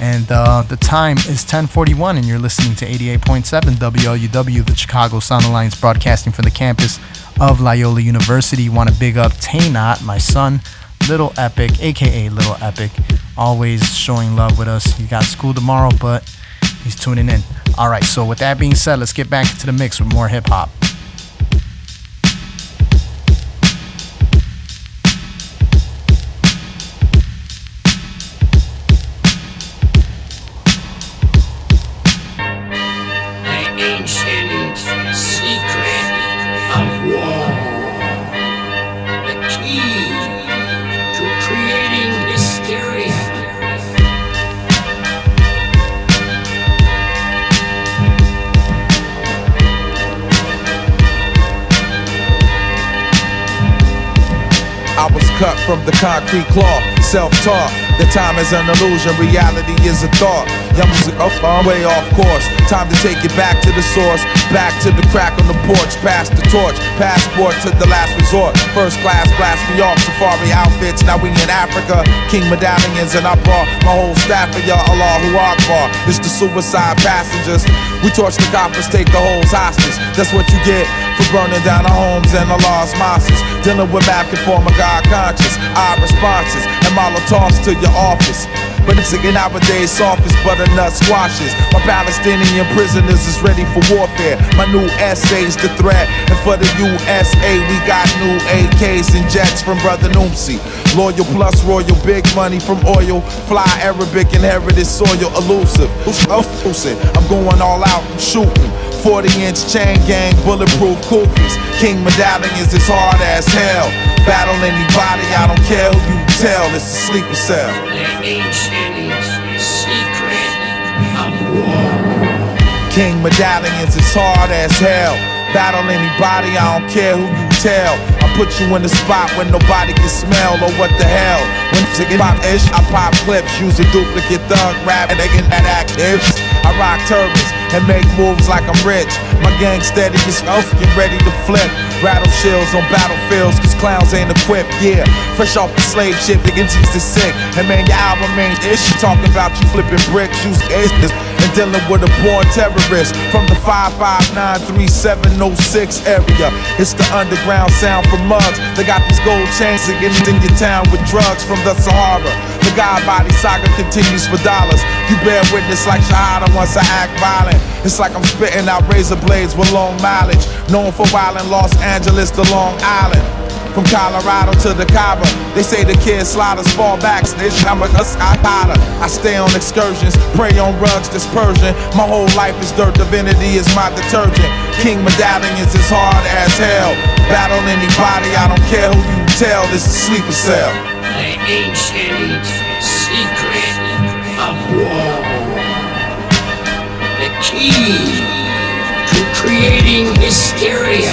And uh, the time is 1041, and you're listening to 88.7 WLUW, the Chicago Sound Alliance, broadcasting from the campus of Loyola University. Want to big up Taynot, my son, Little Epic, aka Little Epic, always showing love with us. He got school tomorrow, but he's tuning in. All right, so with that being said, let's get back into the mix with more hip hop. Cut from the concrete cloth, self-taught. The time is an illusion, reality is a thought. Young music up, way off course. Time to take it back to the source, back to the crack on the porch, pass the torch, passport to the last resort. First class blast me off, safari outfits. Now we in Africa, king medallions, and I brought my whole staff for ya Allahu Akbar. It's the suicide passengers. We torch the coppers, take the holes hostage. That's what you get for burning down our homes and the lost mosques. Dealing with map can form God conscious. Our responses and Molotovs to your office. But it's again nowadays softest butternut squashes. My Palestinian prisoners is ready for warfare. My new essays the threat. And for the USA, we got new AKs and jets from Brother Noomsi. Loyal plus royal, big money from oil. Fly Arabic inherited soil, elusive. Elusive. Oh, I'm going all out and shooting. 40 inch chain gang, bulletproof koofies. King medallions is as hard as hell. Battle anybody, I don't care who you tell. It's a sleeper cell. The ancient secret of. King medallions is as hard as hell. Battle anybody, I don't care who you tell. I put you in the spot where nobody can smell or what the hell. When to get pop ish, I pop clips, use a duplicate thug rap and they get that active. I rock turbans and make moves like I'm rich. My gang steady as off, get ready to flip. Rattle shells on battlefields, cause clowns ain't equipped, yeah. Fresh off the slave ship, the Jesus is sick. And man, your album ain't ish. Talking about you flipping bricks, use aces, and dealing with a born terrorist from the 5593706 area. It's the underground sound for mugs. They got these gold chains and getting in your town with drugs from the Sahara. The God body saga continues for dollars. You bear witness like Shahada once I act violent. It's like I'm spitting out razor blades with long mileage. Known for in Los Angeles to Long Island. From Colorado to the Cabo, they say the kid sliders fall back. Snitch, I'm a hotter. I stay on excursions, prey on rugs, dispersion. My whole life is dirt, divinity is my detergent. King medallions is as hard as hell. Battle anybody, I don't care who you tell. This is sleeper cell. The ancient secret of war. The key to creating hysteria.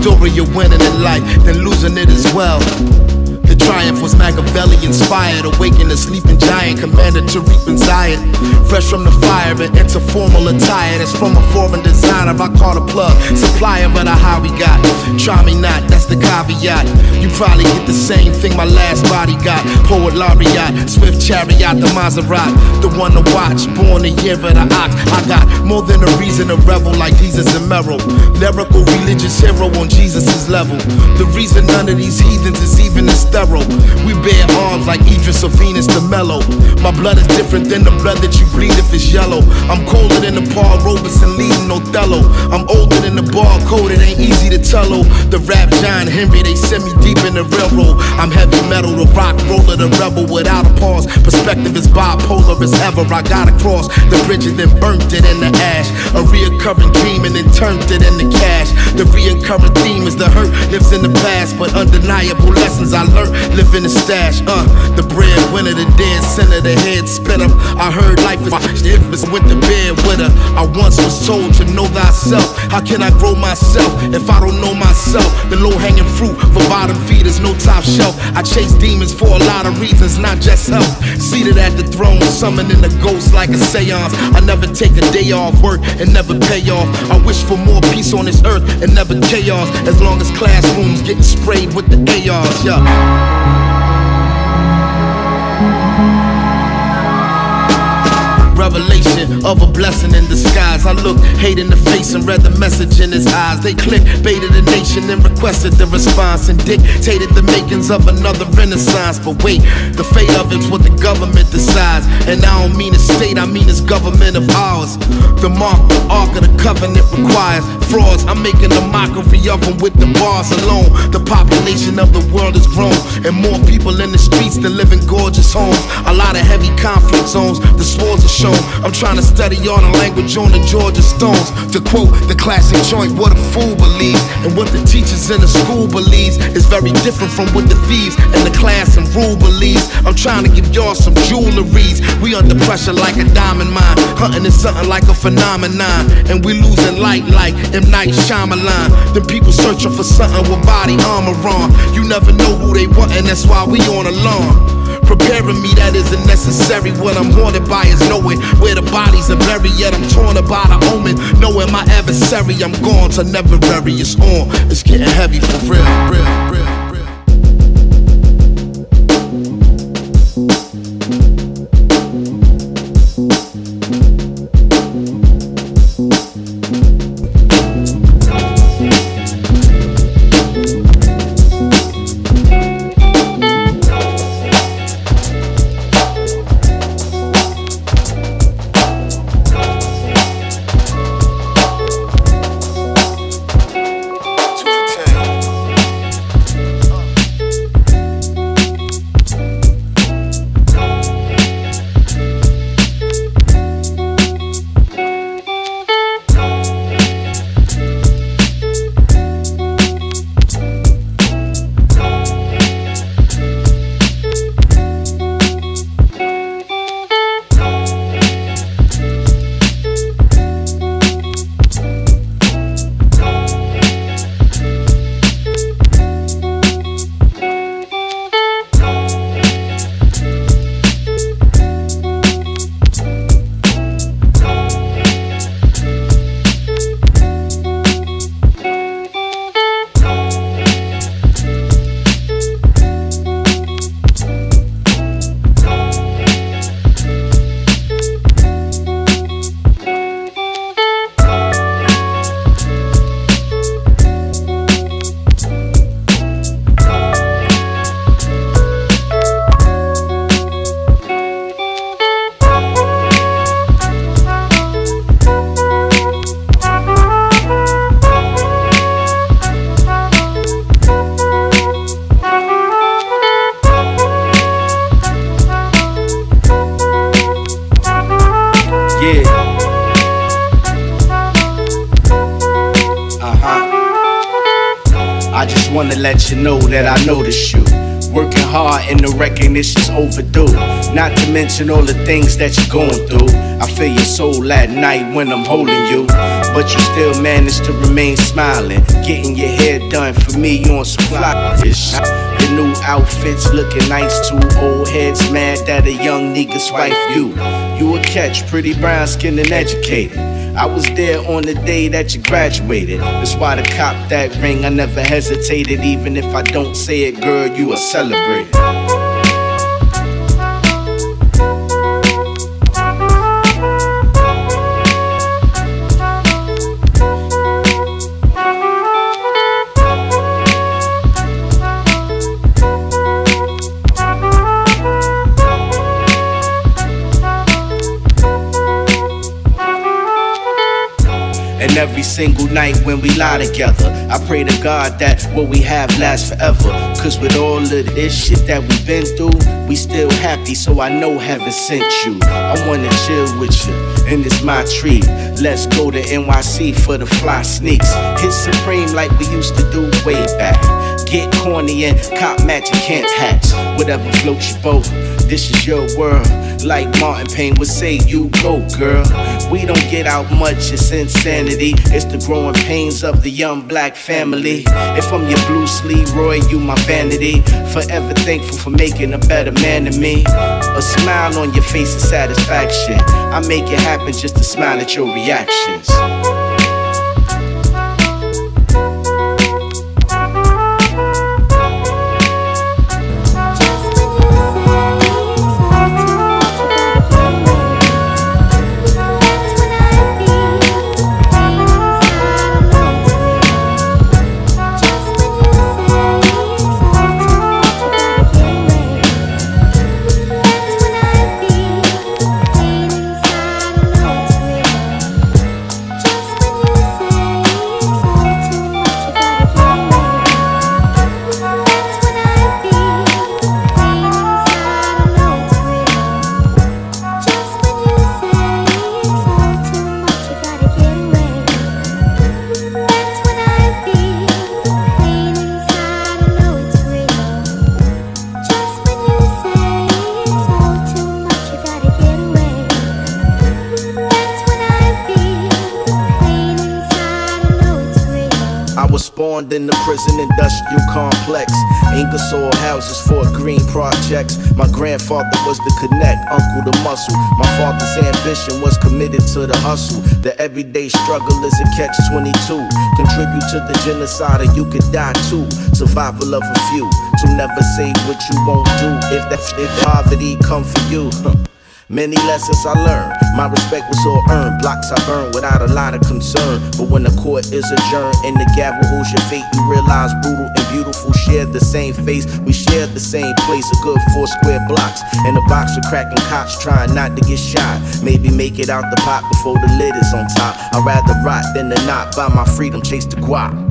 Story of winning in life, then losing it as well. Machiavelli inspired, awaken the sleeping giant, commanded to reap in Zion. Fresh from the fire and into formal attire, that's from a foreign designer. I call a plug, supplier, but I how we got. Try me not, that's the caveat. You probably get the same thing my last body got. Poet laureate, swift chariot, the Maserati, the one to watch. Born a year of the ox. I got More than a reason to revel like Jesus and Merrill. Lyrical religious hero on Jesus' level. The reason none of these heathens is even a sterile. We bear arms like Idris or Venus de Mello. My blood is different than the blood that you bleed if it's yellow. I'm colder than the Paul Robeson leading Othello. I'm older than the barcode, it ain't easy to tell. The rap John Henry, they send me deep in the railroad. I'm heavy metal, the rock roller, the rebel without a pause. Perspective is bipolar as ever. I gotta cross the bridge and then burnt it in the ash. A reoccurring dream and then turned it into cash. The reoccurring theme is the hurt lives in the past, but undeniable lessons I learned live in the stash. Uh, the breadwinner, the dead center, the head spinner. I heard life is if went to bed with her. I once was told to know thyself. How can I grow myself if I don't know myself? The low hanging fruit for bottom feeders, no top shelf. I chase demons for a lot of reasons, not just health. Seated at the throne, summoning the ghost like a seance. I never take a day off work and never pay off. I wish for more peace on this earth and never chaos. As long as classrooms getting sprayed with the ARs, yeah. Revelation of a blessing in disguise. I looked hate in the face and read the message in his eyes. They click baited the nation and requested the response and dictated the makings of another renaissance. But wait, the fate of it's what the government decides. And I don't mean a state, I mean it's government of ours. The mark, the ark of the covenant requires frauds. I'm making a mockery of them with the bars alone. The population of the world has grown, and more people in the streets than live in gorgeous homes. A lot of heavy conflict zones, the swords are shown. I'm trying to study all the language on the Georgia Stones. To quote the classic joint, what a fool believes, and what the teachers in the school believes is very different from what the thieves in the class and rule believes. I'm trying to give y'all some jewelries. We under pressure like a diamond mine, hunting is something like a phenomenon, and we losing light like M Night Shyamalan. Then people searching for something with body armor on. You never know who they want, and that's why we on alarm. Preparing me that isn't necessary. What I'm haunted by is knowing where the bodies are buried. Yet I'm torn about the omen. Knowing my adversary, I'm gone to never bury. It's on. It's getting heavy for real, real, real. All the things that you're going through. I feel your soul at night when I'm holding you. But you still manage to remain smiling. Getting your hair done for me, on some. Your new outfits looking nice too. Old heads mad that a young nigga's wife you. You a catch, pretty brown skin and educated. I was there on the day that you graduated. That's why to cop that ring, I never hesitated. Even if I don't say it, girl, you a celebrate. Every single night when we lie together, I pray to God that what we have lasts forever. Cause with all of this shit that we've been through, we still happy, so I know heaven sent you. I wanna chill with you, and it's my treat. Let's go to NYC for the fly sneaks. Hit Supreme like we used to do way back. Get corny and cop magic camp hats. Whatever floats your boat, this is your world. Like Martin Payne would say, you go, girl. We don't get out much, it's insanity. It's the growing pains of the young black family. If I'm your blue Bruce Leroy, you my vanity. Forever thankful for making a better man than me. A smile on your face is satisfaction. I make it happen just to smile at your reactions. Green projects. My grandfather was the connect, uncle the muscle. My father's ambition was committed to the hustle. The everyday struggle is a catch 22. Contribute to the genocide or you could die too. Survival of a few. To never say what you won't do if that's if poverty come for you. Many lessons I learned. My respect was all earned. Blocks I burned without a lot of concern. But when the court is adjourned and the gavel holds your fate, you realize brutal beautiful shared the same face. We shared the same place, a good four square blocks. And a box of cracking cops trying not to get shot. Maybe make it out the pot before the lid is on top. I'd rather rot than to not buy my freedom, chase the guap.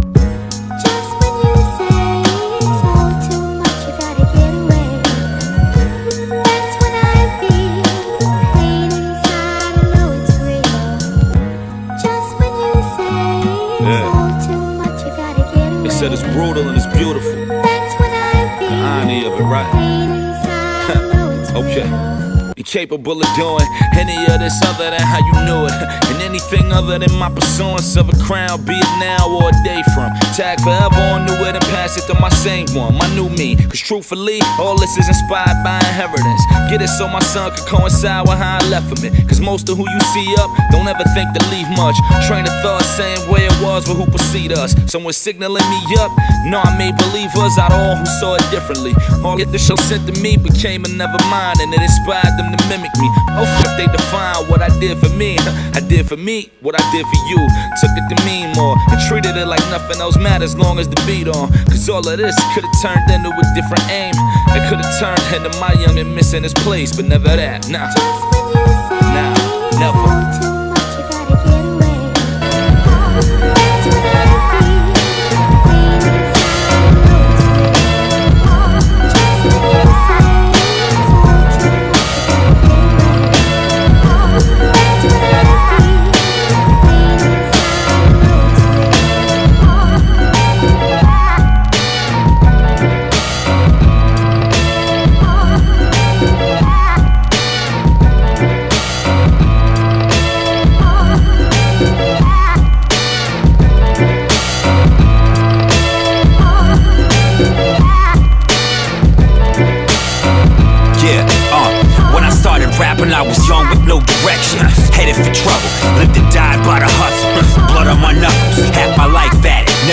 Incapable of doing any of this other than how you knew it. And anything other than my pursuance of a crown, be it now or a day from. Tag forever on new it and pass it to my same one, my new me. Cause truthfully, all this is inspired by inheritance. Get it so my son could coincide with how I left from it. Cause most of who you see up don't ever think to leave much. Train of thought, same way it was with who precede us. Someone signaling me up. No, I made believers out of all who saw it differently. All of the show sent to me became a never mind, and it inspired them to mimic me. Oh, fuck, they define what I did for me. I did for me what I did for you. Took it to mean more and treated it like nothing else matters long as the beat on. Cause all of this could have turned into a different aim. It could have turned into my young and missing his place, but never that. Nah. Nah, never.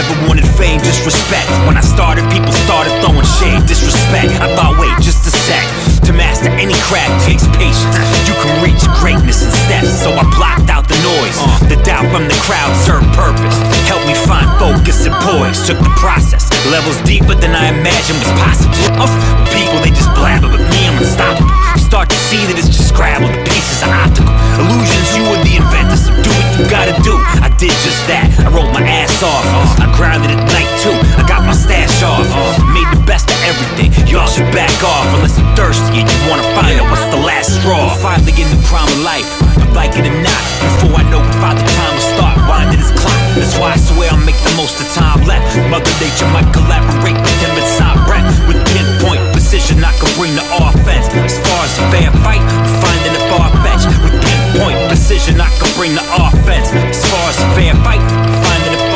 Never wanted fame, just respect. When I started, people started throwing shade, disrespect. I thought, To any craft takes patience. You can reach greatness in steps, so I blocked out the noise. Uh. The doubt from the crowd served purpose. Helped me find focus and poise. Took the process levels deeper than I imagined was possible. Of people, they just blabber, but me, I'm unstoppable. Start to see that it's just scrabble, the pieces are optical. Illusions, you were the inventor, so do what you gotta do. I did just that. I rolled my ass off. Uh. I grinded at night too. I got my stash off. Uh. Made the best of everything. Y'all should back off unless you're thirsty and you wanna find out what's the last straw. Finally in the prime of life, but like it or not, before I know about the time will start winding his clock. That's why I swear I'll make the most of time left. Mother Nature might collaborate with him inside breath. With pinpoint precision, I can bring the offense. As far as a fair fight, I'm finding it far fetched. With pinpoint precision, I can bring the offense. As far as a fair fight,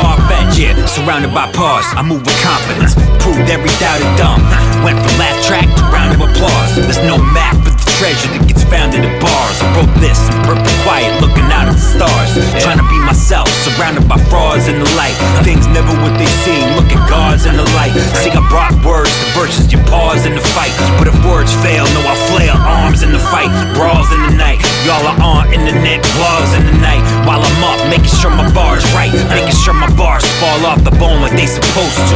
I'm finding it far fetched. Yeah, surrounded by pause, I move with confidence. Proved every doubt and dumb. Went from laugh track to round of applause. There's no map for the treasure that gets found in the bars. I wrote this in perfect quiet, looking out at the stars. Trying to be myself, surrounded by frauds and the light. Things never what they seem, look at guards in the light. See, I brought words to verses, you pause in the fight. But if words fail, no, I flail arms in the fight. Brawls in the night, y'all are on internet blogs in the night. While I'm up, making sure my bars right, making sure my bars fall off the bone like they supposed to.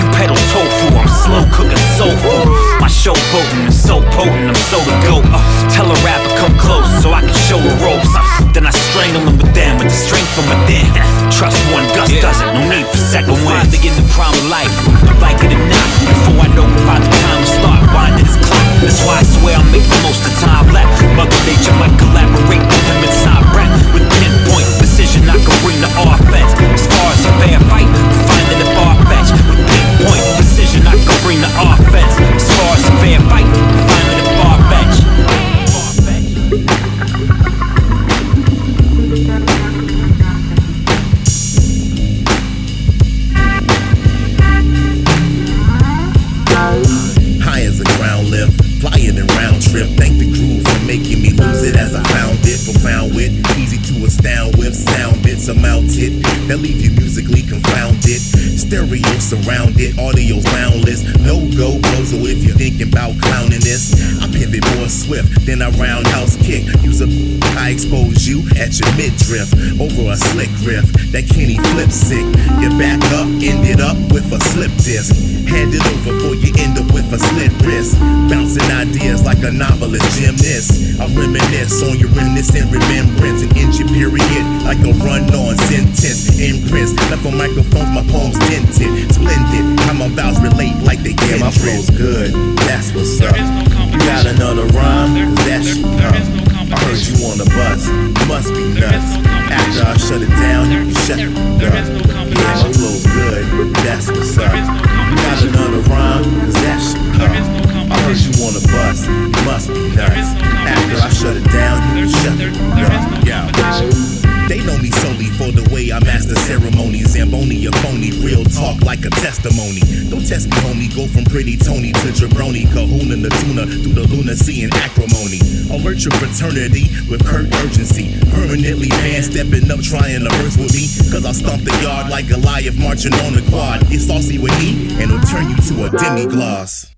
You pedal tofu, I'm slow cooking soul food. My show potent and so potent, I'm so the goat. Uh, tell a rapper come close so I can show the ropes. Uh, then I strangle them with them with the strength from within. Trust one Gus doesn't, no need for second wind. Finally in the prime of life, like it or not. Before I know about the time to start winding this clock. That's why I swear I'll make the most of time left. Mother Nature might collaborate with him inside breath. With pinpoint precision, I can bring the offense. As a fair fight, finding it far fetched. With pinpoint precision, I can bring the offense. As a fair fight, finding it far fetched. High as a ground lift, flying in round trip. Thank the groove for making me lose it as I found it. Profound wit, astound with sound bits amounted that leave you musically confounded. Stereo surrounded, audio boundless. No go so if you're thinking about clowning this. I pivot more swift than a roundhouse kick. Use a I expose you at your midriff over a slick riff that Kenny flip sick. You back up, ended up with a slip disc. Hand it over before you end up with a slit wrist. Bouncing ideas like a novelist gymnast. I reminisce on your reminiscent remembrance. An injury period like a run on sentence. Imprints left on microphones, my poems dented. Splendid, how my vows relate like they can. my flow's good, that's what's up. You got another rhyme? Cause that shit up. I heard you on the bus, must be nuts. After I shut it down, you shut it up. Yeah, my flow's good, that's what's up. You got another rhyme? Cause that shit up. I heard you on the bus, must be nuts. After I shut it down, you shut it up. Yeah. They know me solely for the way I master ceremonies. Zamboni, a phony, real talk like a testimony. Don't test me, homie. Go from pretty Tony to jabroni, kahuna to tuna, through the lunacy and acrimony. Alert your fraternity with curt urgency. Permanently man stepping up, trying to verse with me. Cause I'll stomp the yard like Goliath marching on the quad. It's saucy with me, and it'll turn you to a demi-gloss.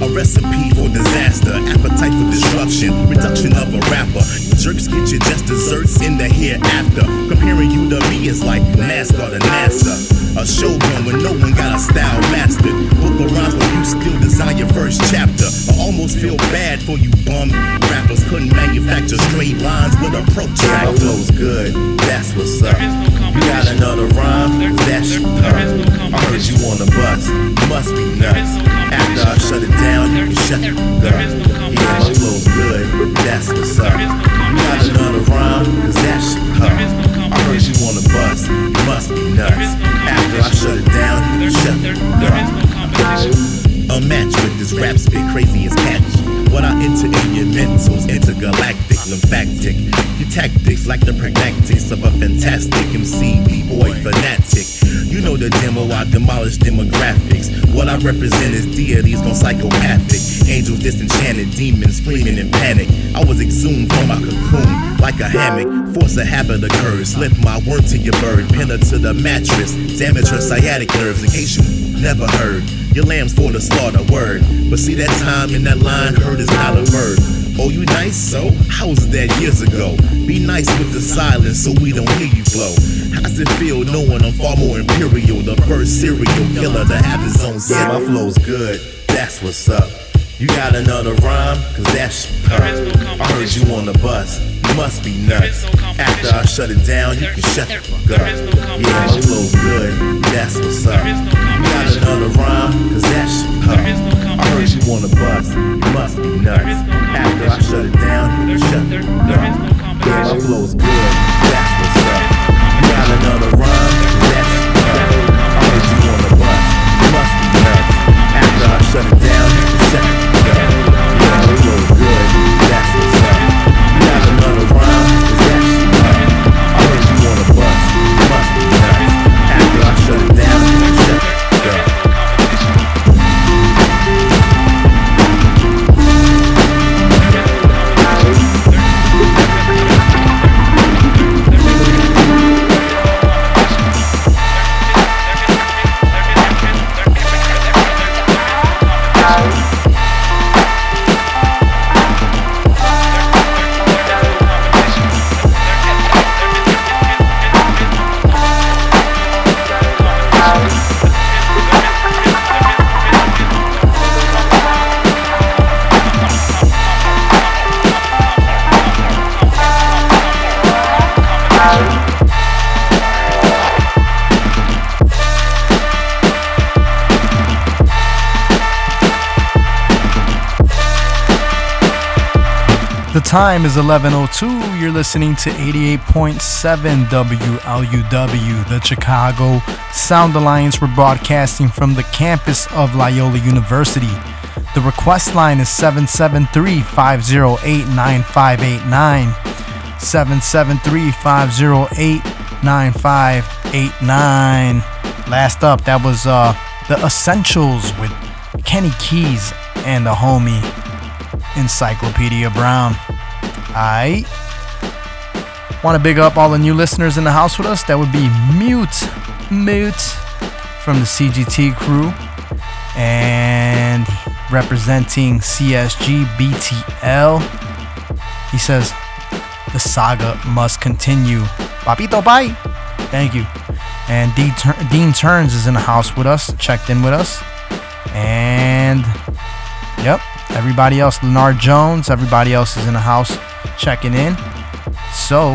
A recipe for disaster, appetite for destruction, reduction of a rapper. You jerks get your just desserts in the hereafter. Comparing you to me is like NASCAR to NASA. A showgun when no one got a style mastered. Book of rhymes when you still design your first chapter. I almost feel bad for you bum rappers. Couldn't manufacture straight lines with a protractor. My flow's good, that's what's up. You got another rhyme? That's shit up. I heard you on the bus, must be nuts. After I shut it down, you shut it up. Yeah, my flow's good, that's what's up. You got another rhyme? Cause that shit up. I heard you on the bus, you must be nuts. After I shut it down, you shut up. A match with this rap spit, crazy as catchy. What I enter in your mentals, intergalactic, lymphatic. Your tactics like the pragmatics of a fantastic MC, B-boy fanatic. You know the demo, I demolish demographics. What I represent is deities gone psychopathic. Angels disenchanted, demons screaming in panic. I was exhumed from my cocoon like a hammock. Force a habit occurs. Slip my word to your bird, pin her to the mattress. Damage her sciatic nerves in case you never heard. Your lamb's for the slaughter, word. But see that time in that line, heard is not a verb. Oh, you nice? So, how was that years ago? Be nice with the silence so we don't hear you flow. How's it feel knowing I'm far more imperial? The first serial killer to have his own set. Yeah, my flow's good, that's what's up. You got another rhyme? Cause that's up. I heard you on the bus, You must be nuts. After I shut it down, you can shut the fuck up. Yeah, my flow good. That's what's up. You got another rhyme? Cause that shit up. I heard you wanna bust. You must be nuts. After I shut it down, you can shut the fuck up. Yeah, my flow's good. That's what's up. You got another rhyme? Shit up. I heard you wanna bust. You must be nuts. After I shut it down, time is 11:02. You're listening to 88.7 WLUW, the Chicago Sound Alliance. We're broadcasting from the campus of Loyola University. The request line is 773-508-9589. 773-508-9589. Last up, that was uh, the Essentials with Kenny Keys and the homie Encyclopedia Brown. I want to big up all the new listeners in the house with us. That would be Mute, Mute from the CGT crew, and representing CSG BTL. He says the saga must continue. Papito, bye. Thank you. And Dean, Tur- Dean Turns is in the house with us, checked in with us, and yep, Everybody else, Leonard Jones, everybody else is in the house checking in. So,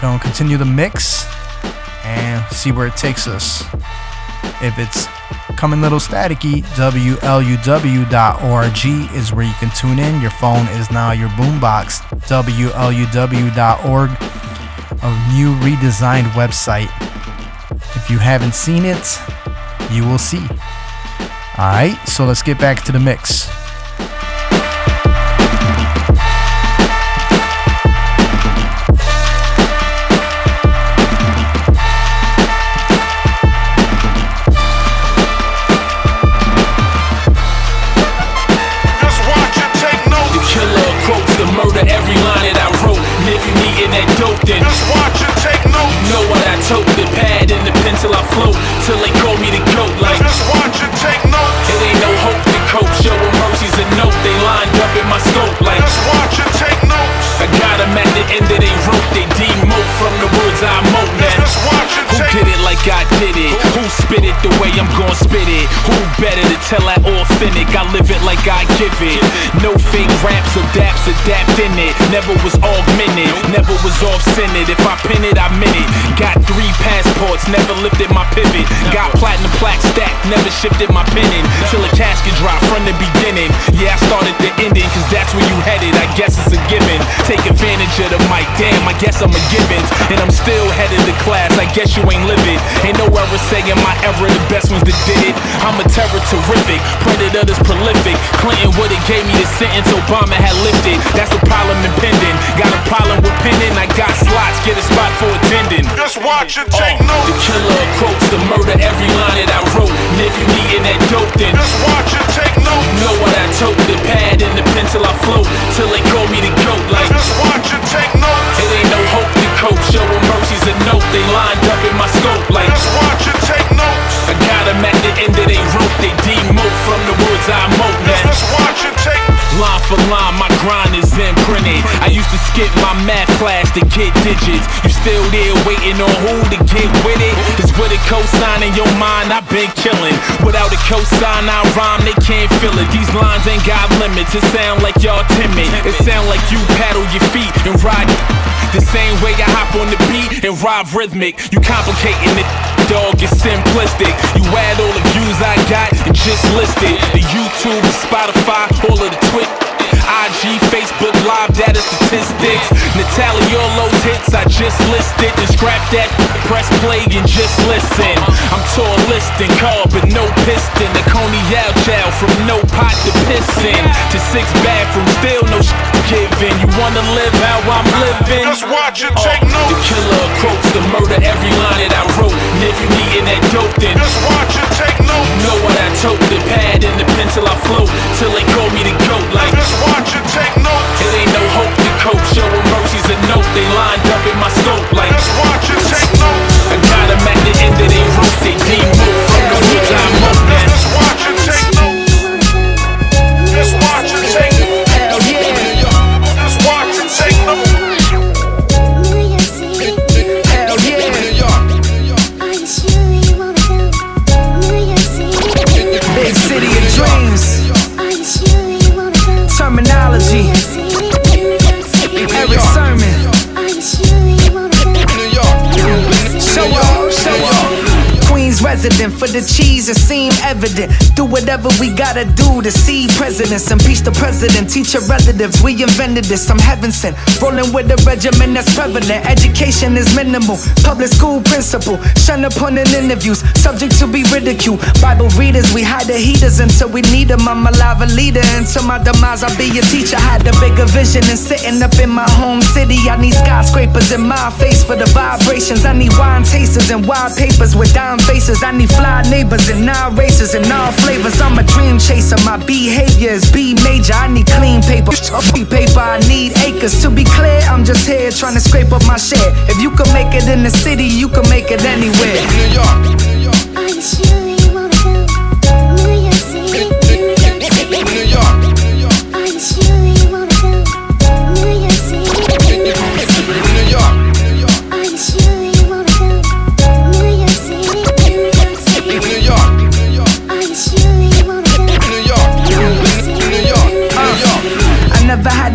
gonna continue the mix and see where it takes us. If it's coming a little staticky, WLUW.org is where you can tune in. Your phone is now your boombox. WLUW.org, a new redesigned website. If you haven't seen it, you will see. Alright, so let's get back to the mix. From the words I moat. Now who did it like I did it? Who spit it the way I'm gon' spit it? Who better to tell that authentic? I live it like I give it. No fake raps or daps, adapt in it. Never was augmented, never was off centered. If I pin it, I meant it. Got three passports, never lifted my pivot. Got platinum plaque stacked, never shifted my penning. Till a casket drop from the beginning. Yeah, I started the ending, cause that's where you headed. I guess it's a given. Take advantage of the mic, damn, I guess I'm a givens. And I'm still headed to class, I guess you ain't living. Ain't no ever saying my era the best ones that did it. I'm a terror terrific, predator that's prolific. Clinton would've gave me the sentence Obama had lifted. That's a problem impending. Got a problem with penning, I got slots, get a spot for attending. Just watch and take oh, notes. The killer quotes the murder every line that I wrote. And if you needin' that dope, then just watch and take notes. You know what I tote, the pad and the pencil I float till they call me the goat. Like just watch and take notes. It ain't no hope to cope. Show 'em mercy's a note. They lined up in my scope. Like just watch and take notes. I got 'em at the end of they rope. They demote from the words I moat. Now just watch and take Line for line, my grind is imprinted. I used to to skip my math class to get digits. You still there waiting on who to get with it? Cause with a cosign in your mind, I've been killing. Without a cosign, I rhyme, they can't feel it. These lines ain't got limits. It sound like y'all timid. It sound like you paddle your feet and ride the same way I hop on the beat and ride rhythmic. You complicating it, dog, it's simplistic. You add all the views I got and just list it. The YouTube, the Spotify, all of the Twitch. IG, Facebook Live data statistics. Natalia, all those hits I just listed. Then scrap that, press play and just listen. I'm tour listing, car but no piston. The Coney Yao Chow from no pot to pissin. To six bathrooms, still no sh- given. You wanna live how I'm living? Just watch it, Uh, take notes. The killer approach, the murder, every line that I wrote. And if you needin' that dope, then Just watch it, take notes. know what I told. The pad and the pencil I float till they call me the goat. Like Just watch it, take notes. it ain't no hope to cope. Showing mercy's a note. They lined up in my scope. Like Just watch it, take notes. I got 'em at the end of their rope. They demote from the woods I'm up now. Just watch it, take notes. Just watch it, take notes. Queens resident for the cheese, it seem evident. Do whatever we gotta do to see presidents. Impeach the president, teach your relatives. We invented this, I'm heaven sent. Rolling with a regimen that's prevalent. Education is minimal. Public school principal. Shun upon in interviews, subject to be ridiculed. Bible readers, we hide the heaters until we need them. I'm a lava leader until my demise. I'll be your teacher. Had a bigger vision and sitting up in my home city. I need skyscrapers in my face for the vibrations. I need wine tasters and wild papers with dime faces. I need fly neighbors and all races and all flavors. I'm a dream chaser. My behavior is B major. I need clean paper. Be paper. I need acres. To be clear, I'm just here trying to scrape up my share. If you can make it in the city, you can make it anywhere. New York. New York. New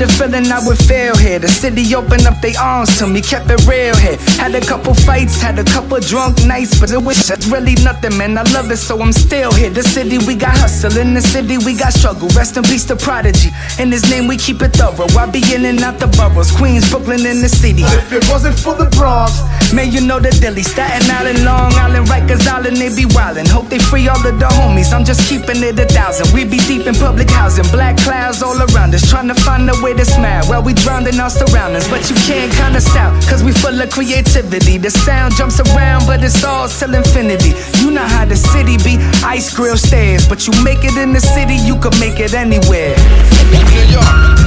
the feeling I would fail here. The city opened up their arms to me, kept it real here. Had a couple fights, had a couple drunk nights, but it was just really nothing, man. I love it, so I'm still here. The city we got hustle, in the city we got struggle. Rest in peace, the prodigy. In his name we keep it thorough. I be in and out the boroughs, Queens, Brooklyn, in the city. If it wasn't for the Bronx, Man, you know the dilly, Staten Island, Long Island, Rikers Island, they be wildin'. Hope they free all of the homies. I'm just keeping it a thousand. We be deep in public housing, black clouds all around us, trying to find a way to smile while we drowned in our surroundings. But you can't count us out, cause we full of creativity. The sound jumps around, but it's all till infinity. You know how the city be, ice grill stairs. But you make it in the city, you can make it anywhere. New York.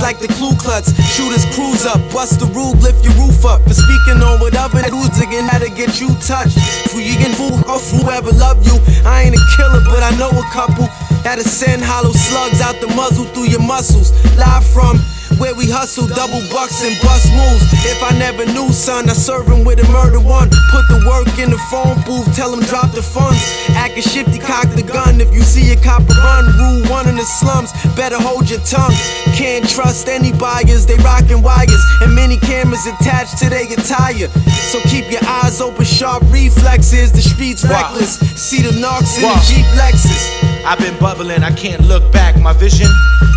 Like the Ku Klux. Shooters cruise up, bust the roof, lift your roof up. For speaking on whatever that who's again how to get you touched. Who you can fool off whoever love you. I ain't a killer, but I know a couple. That'll send hollow slugs out the muzzle through your muscles. Live from where we hustle, double bucks and bust moves. If I never knew, son, I serve him with a murder one. Put the work in the phone booth, tell him drop the funds. Acting shifty, cock the gun. If you see a cop run, rule one in the slums, better hold your tongue. Can't trust any buyers, they rockin' wires. And many cameras attached to their attire. So keep your eyes open, sharp reflexes. The streets reckless. See the knocks in the Jeep Lexus. I've been bubbling, I can't look back. My vision,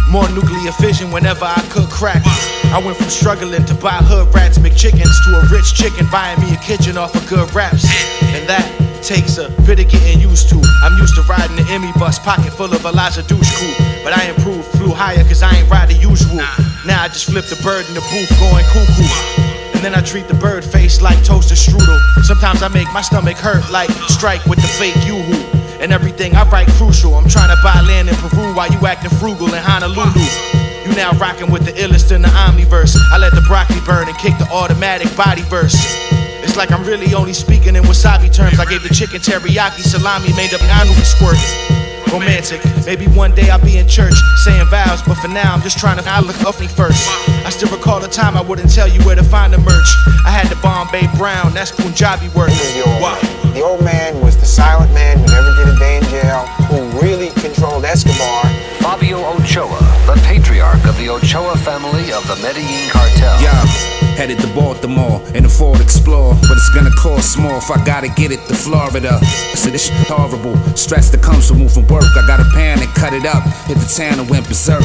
more nuclear fission whenever I cook crack. I went from struggling to buy hood rats, McChickens, to a rich chicken buying me a kitchen off of good raps. And that takes a bit of getting used to. I'm used to riding the Emmy bus, pocket full of Elijah douche crew. But I improved, flew higher, cause I ain't ride the usual. Now I just flip the bird in the booth, going cuckoo. And then I treat the bird face like toaster strudel. Sometimes I make my stomach hurt like strike with the fake yoo-hoo. And everything I write crucial. I'm trying to buy land in Peru while you acting frugal in Honolulu. You now rocking with the illest in the omniverse. I let the broccoli burn and kick the automatic body verse. It's like I'm really only speaking in wasabi terms. I gave the chicken teriyaki salami made up annual squirt. Romantic. Maybe one day I'll be in church saying vows, but for now I'm just trying to I look off me first. I still recall the time I wouldn't tell you where to find the merch. I had the Bombay Brown, that's Punjabi work. Wow. The old man was the silent man who never did a day in jail, who really controlled Escobar. Fabio Ochoa, the patriarch of the Ochoa family of the Medellin cartel. Yeah, headed to Baltimore in a Ford Explorer, but it's gonna cost more if I gotta get it to Florida. So this shit horrible. Stress that comes from moving work. I gotta panic, cut it up. Hit the town and went berserk.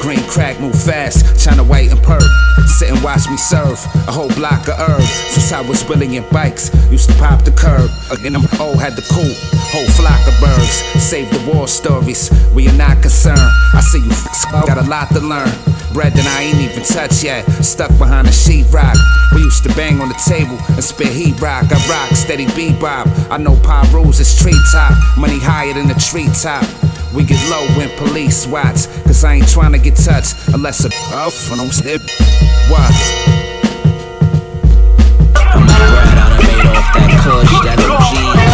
Green crack move fast, China white and perk. Sit and watch me serve a whole block of herb. Since I was brilliant bikes, used to pop the curb. Again, them old had the cool. Whole flock of birds. Save the war stories. We are not concerned. I see you f- got a lot to learn. Bread that I ain't even touched yet. Stuck behind a sheetrock. We used to bang on the table and spit heat rock. I rock steady bebop. I know pie rules is treetop. Money higher than the treetop. We get low when police watch. Cause I ain't trying to get touched unless a off and I'm step. What? I'm bread I done made off that kush, that OG.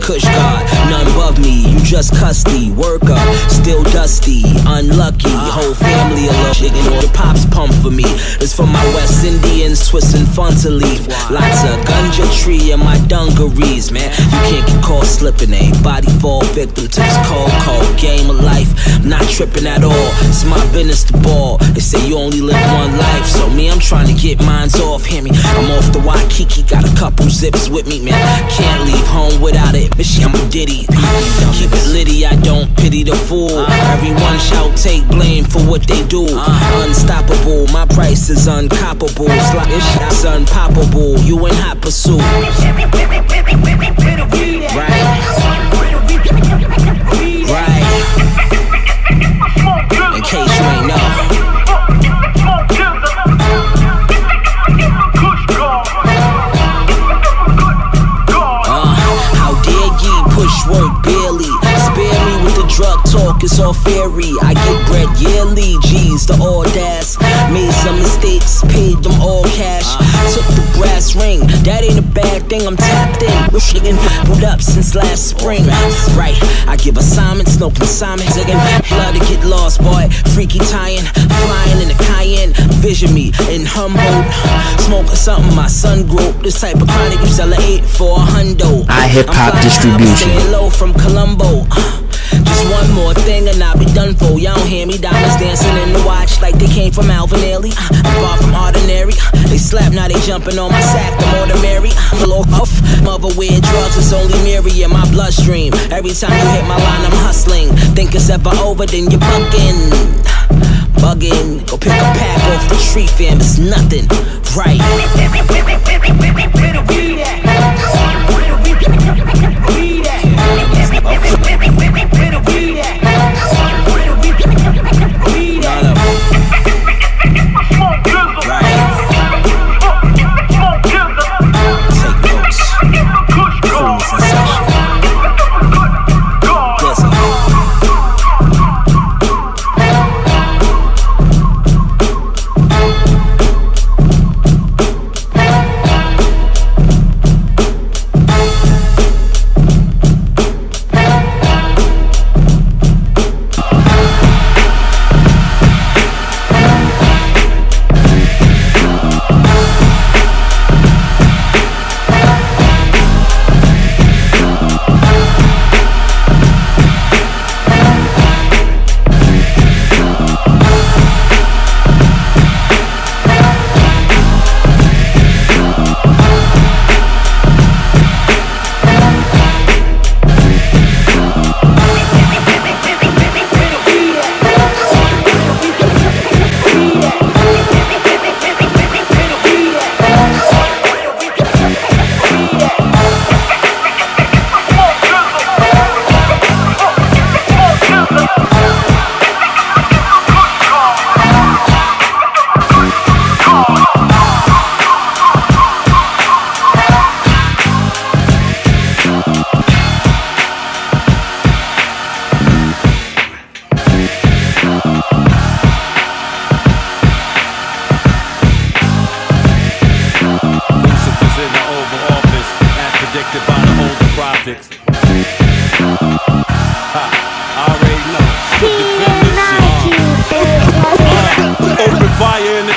Kush God, none above me. You just custy. Work up, still dusty. Unlucky. Whole family a chicken or the pops pump for me. It's for my West Indians twisting fun to leave. Lots of ganja tree in my dungarees, man. You can't get caught slipping. A body fall victim to this cold, cold game of life. Not tripping at all. It's my business to ball. They say you only live one life, so me, I'm trying to get mines off. Hear me? I'm off the Waikiki, got a couple zips with me, man. Can't leave home without it. Bitch, I'm a ditty. Keep it litty, I don't pity the fool. Everyone shout, take blame for what they do. Unstoppable, my price is uncoppable. Slot this shit's unpoppable. You in hot pursuit. Right. Right. It's all fairy. I get bread yearly, G's the audace. Made some mistakes, paid them all cash. Took the brass ring, that ain't a bad thing. I'm tapped in, wishing put up since last spring. Right, I give assignments, no consignments. Again, love to get lost, boy. Freaky tying, flying in the Cayenne. Vision me in Humboldt, smoking something my son grew. This type of chronic you sell a eight for a hundo. I hip hop I'm flying high, but distribution. low from Colombo. Uh. Just one more thing and I'll be done for. Y'all don't hear me. Diamonds dancing in the watch like they came from Alvin Ailey. I'm far from ordinary. They slap, now they jumping on my sack. The more the merry. Little off. Mother weird drugs, it's only Mary in my bloodstream. Every time you hit my line, I'm hustling. Think it's ever over, then you're bugging. Bugging, go pick a pack off the street, fam. It's nothing, right?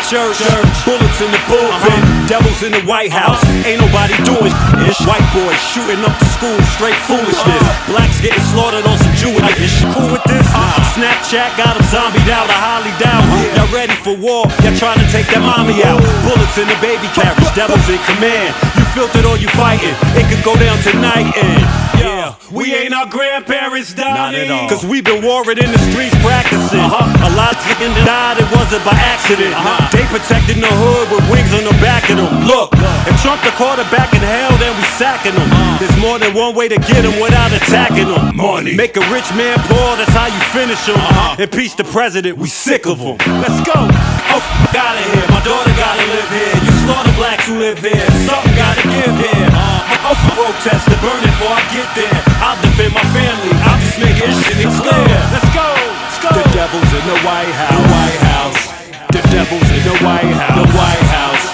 In church, bullets in the bullpen, devils in the White House. Ain't nobody doing ish. White boys shooting up the school, straight foolishness. Blacks getting slaughtered on some Jewish. Like, is you cool with this? Snapchat got them zombied out, I highly doubt. Y'all ready for war? Y'all trying to take that mommy out. Bullets in the baby carriage, devils in command. Filtered or you fighting? It could go down tonight and yeah, we ain't our grandparents dying. Cause we've been warring in the streets practicing. A lot of fucking died, it wasn't by accident. They protecting the hood with wings on the back of them. Look, if Trump the quarterback in hell, then we sacking them. There's more than one way to get him without attacking them. Money. Make a rich man poor, that's how you finish him. Impeach the president, we sick of him. Let's go. Of here. My daughter gotta live here. You slaughter blacks who live here. Something gotta give here. Uh, oh, protest to burn it before I get there. I'll defend my family. I'll just make it shit clear. Let's go. Let's go. The devil's in the White House. The White House. The devil's in the White House. The White House.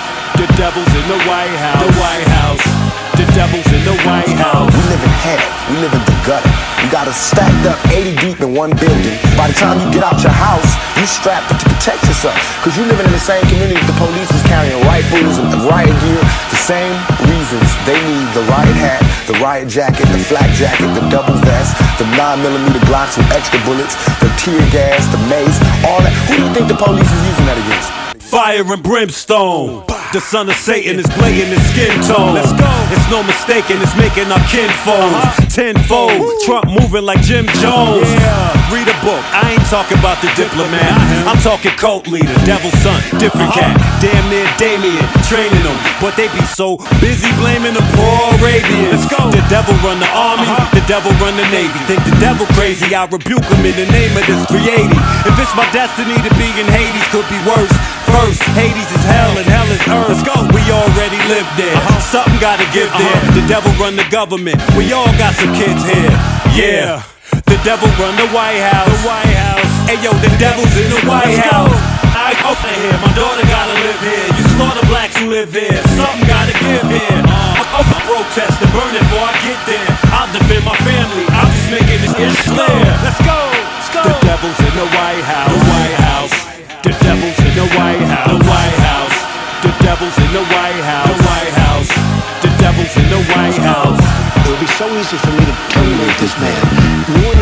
The devil's in the White House. The White House. The devil's in the White House. We live in hell. We live in the gutter. You got us stacked up 80 deep in one building. By the time you get out your house, you strapped to protect yourself. Cause you living in the same community the police is carrying rifles and riot gear. The same reasons they need the riot hat, the riot jacket, the flak jacket, the double vest, the 9 millimeter Glocks with extra bullets, the tear gas, the mace, all that. Who do you think the police is using that against? Fire and brimstone. The son of Satan is blatant his skin tone. Let's go. It's no mistaking, it's making our kinfolk uh-huh. tenfold. Trump moving like Jim Jones. Yeah. Read a book. I ain't talking about the diplomat. I'm talking cult leader, devil's son, different uh-huh. cat. Damn near Damien, training them, but they be so busy blaming the poor Arabians. Let's go. The devil run the army, uh-huh. the devil run the navy. Think the devil crazy? I rebuke him in the name of this creating. If it's my destiny to be in Hades, could be worse. First, Hades is hell and hell is earth. Let's go. We already live there. Something gotta give there. The devil run the government. We all got some kids here. Yeah. The devil run the White House. The White House. Hey yo, the devil's in the White House. I up here. My daughter gotta live here. You slaughter blacks who live here. Something gotta give here. Uh, up protest and burn it before I get there. I'll defend my family. I'm just making this clear. Let's go. Let's go. The devil's in the White House. The White House. In the White House. It would be so easy for me to terminate this man, ruin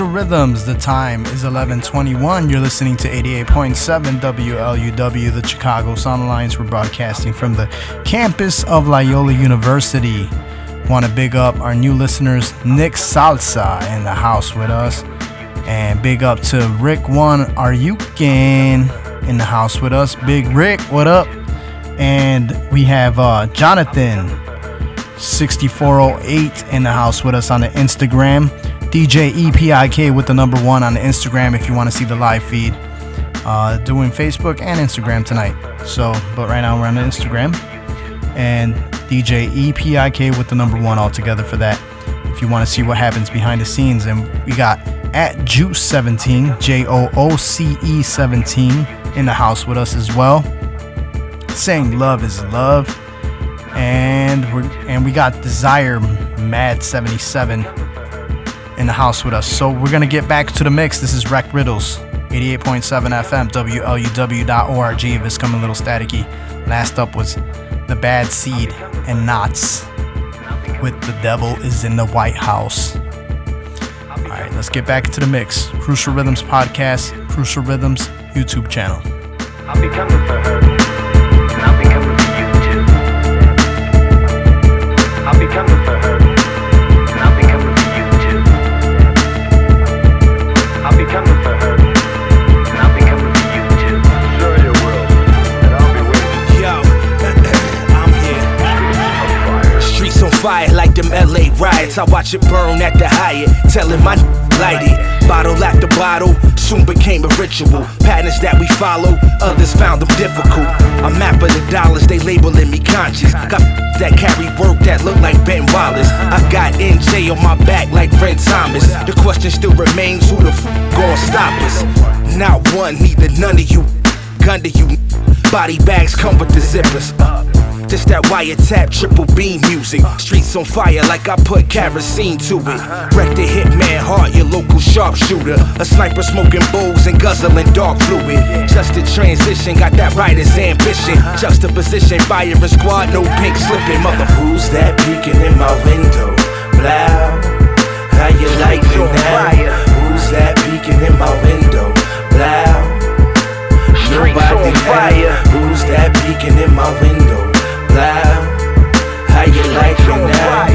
Crucial Rhythms. The time is 11:21. You're listening to 88.7 WLUW, the Chicago Sound Alliance. We're broadcasting from the campus of Loyola University. Want to big up our new listeners, Nick Salsa, in the house with us, and big up to Rick One Aryukin in the house with us. Big Rick, what up? And we have uh, Jonathan 6408 in the house with us on the Instagram. DJ EPIK with the number one on Instagram if you want to see the live feed. Uh, doing Facebook and Instagram tonight. So, but right now we're on Instagram. And DJ EPIK with the number one altogether for that. If you want to see what happens behind the scenes. And we got at Juice17, J O O C E 17, in the house with us as well. Saying love is love and we and we got Desire Mad 77 in the house with us. So we're gonna get back to the mix. This is Rec Riddles, 88.7 FM, WLUW.org. If it's coming a little staticky. Last up was The Bad Seed and Knots with The Devil is in the White House. All right, let's get back to the mix. Crucial Rhythms podcast, Crucial Rhythms YouTube channel. Them LA riots. I watch it burn at the Hyatt, telling my light it. Bottle after bottle, soon became a ritual. Patterns that we follow, others found them difficult. I'm map of the dollars, they labeling me conscious. Got that carry work that look like Ben Wallace. I got NJ on my back like Ren Thomas. The question still remains who the f gon' stop us? Not one, neither none of you. Gun to you. Body bags come with the zippers. Just that wiretap triple beam music. Streets on fire like I put kerosene to it. Wreck the hitman hard, your local sharpshooter. A sniper smoking bowls and guzzling dark fluid. Just a transition, got that writer's ambition. Just a Juxtaposition, firing squad, no pink slipping. Mother, who's that peeking in my window? Blow. How you like me now? Who's that peeking in my window? Blow. Nobody now. Who's that peeking in my window? Loud. How you like me now?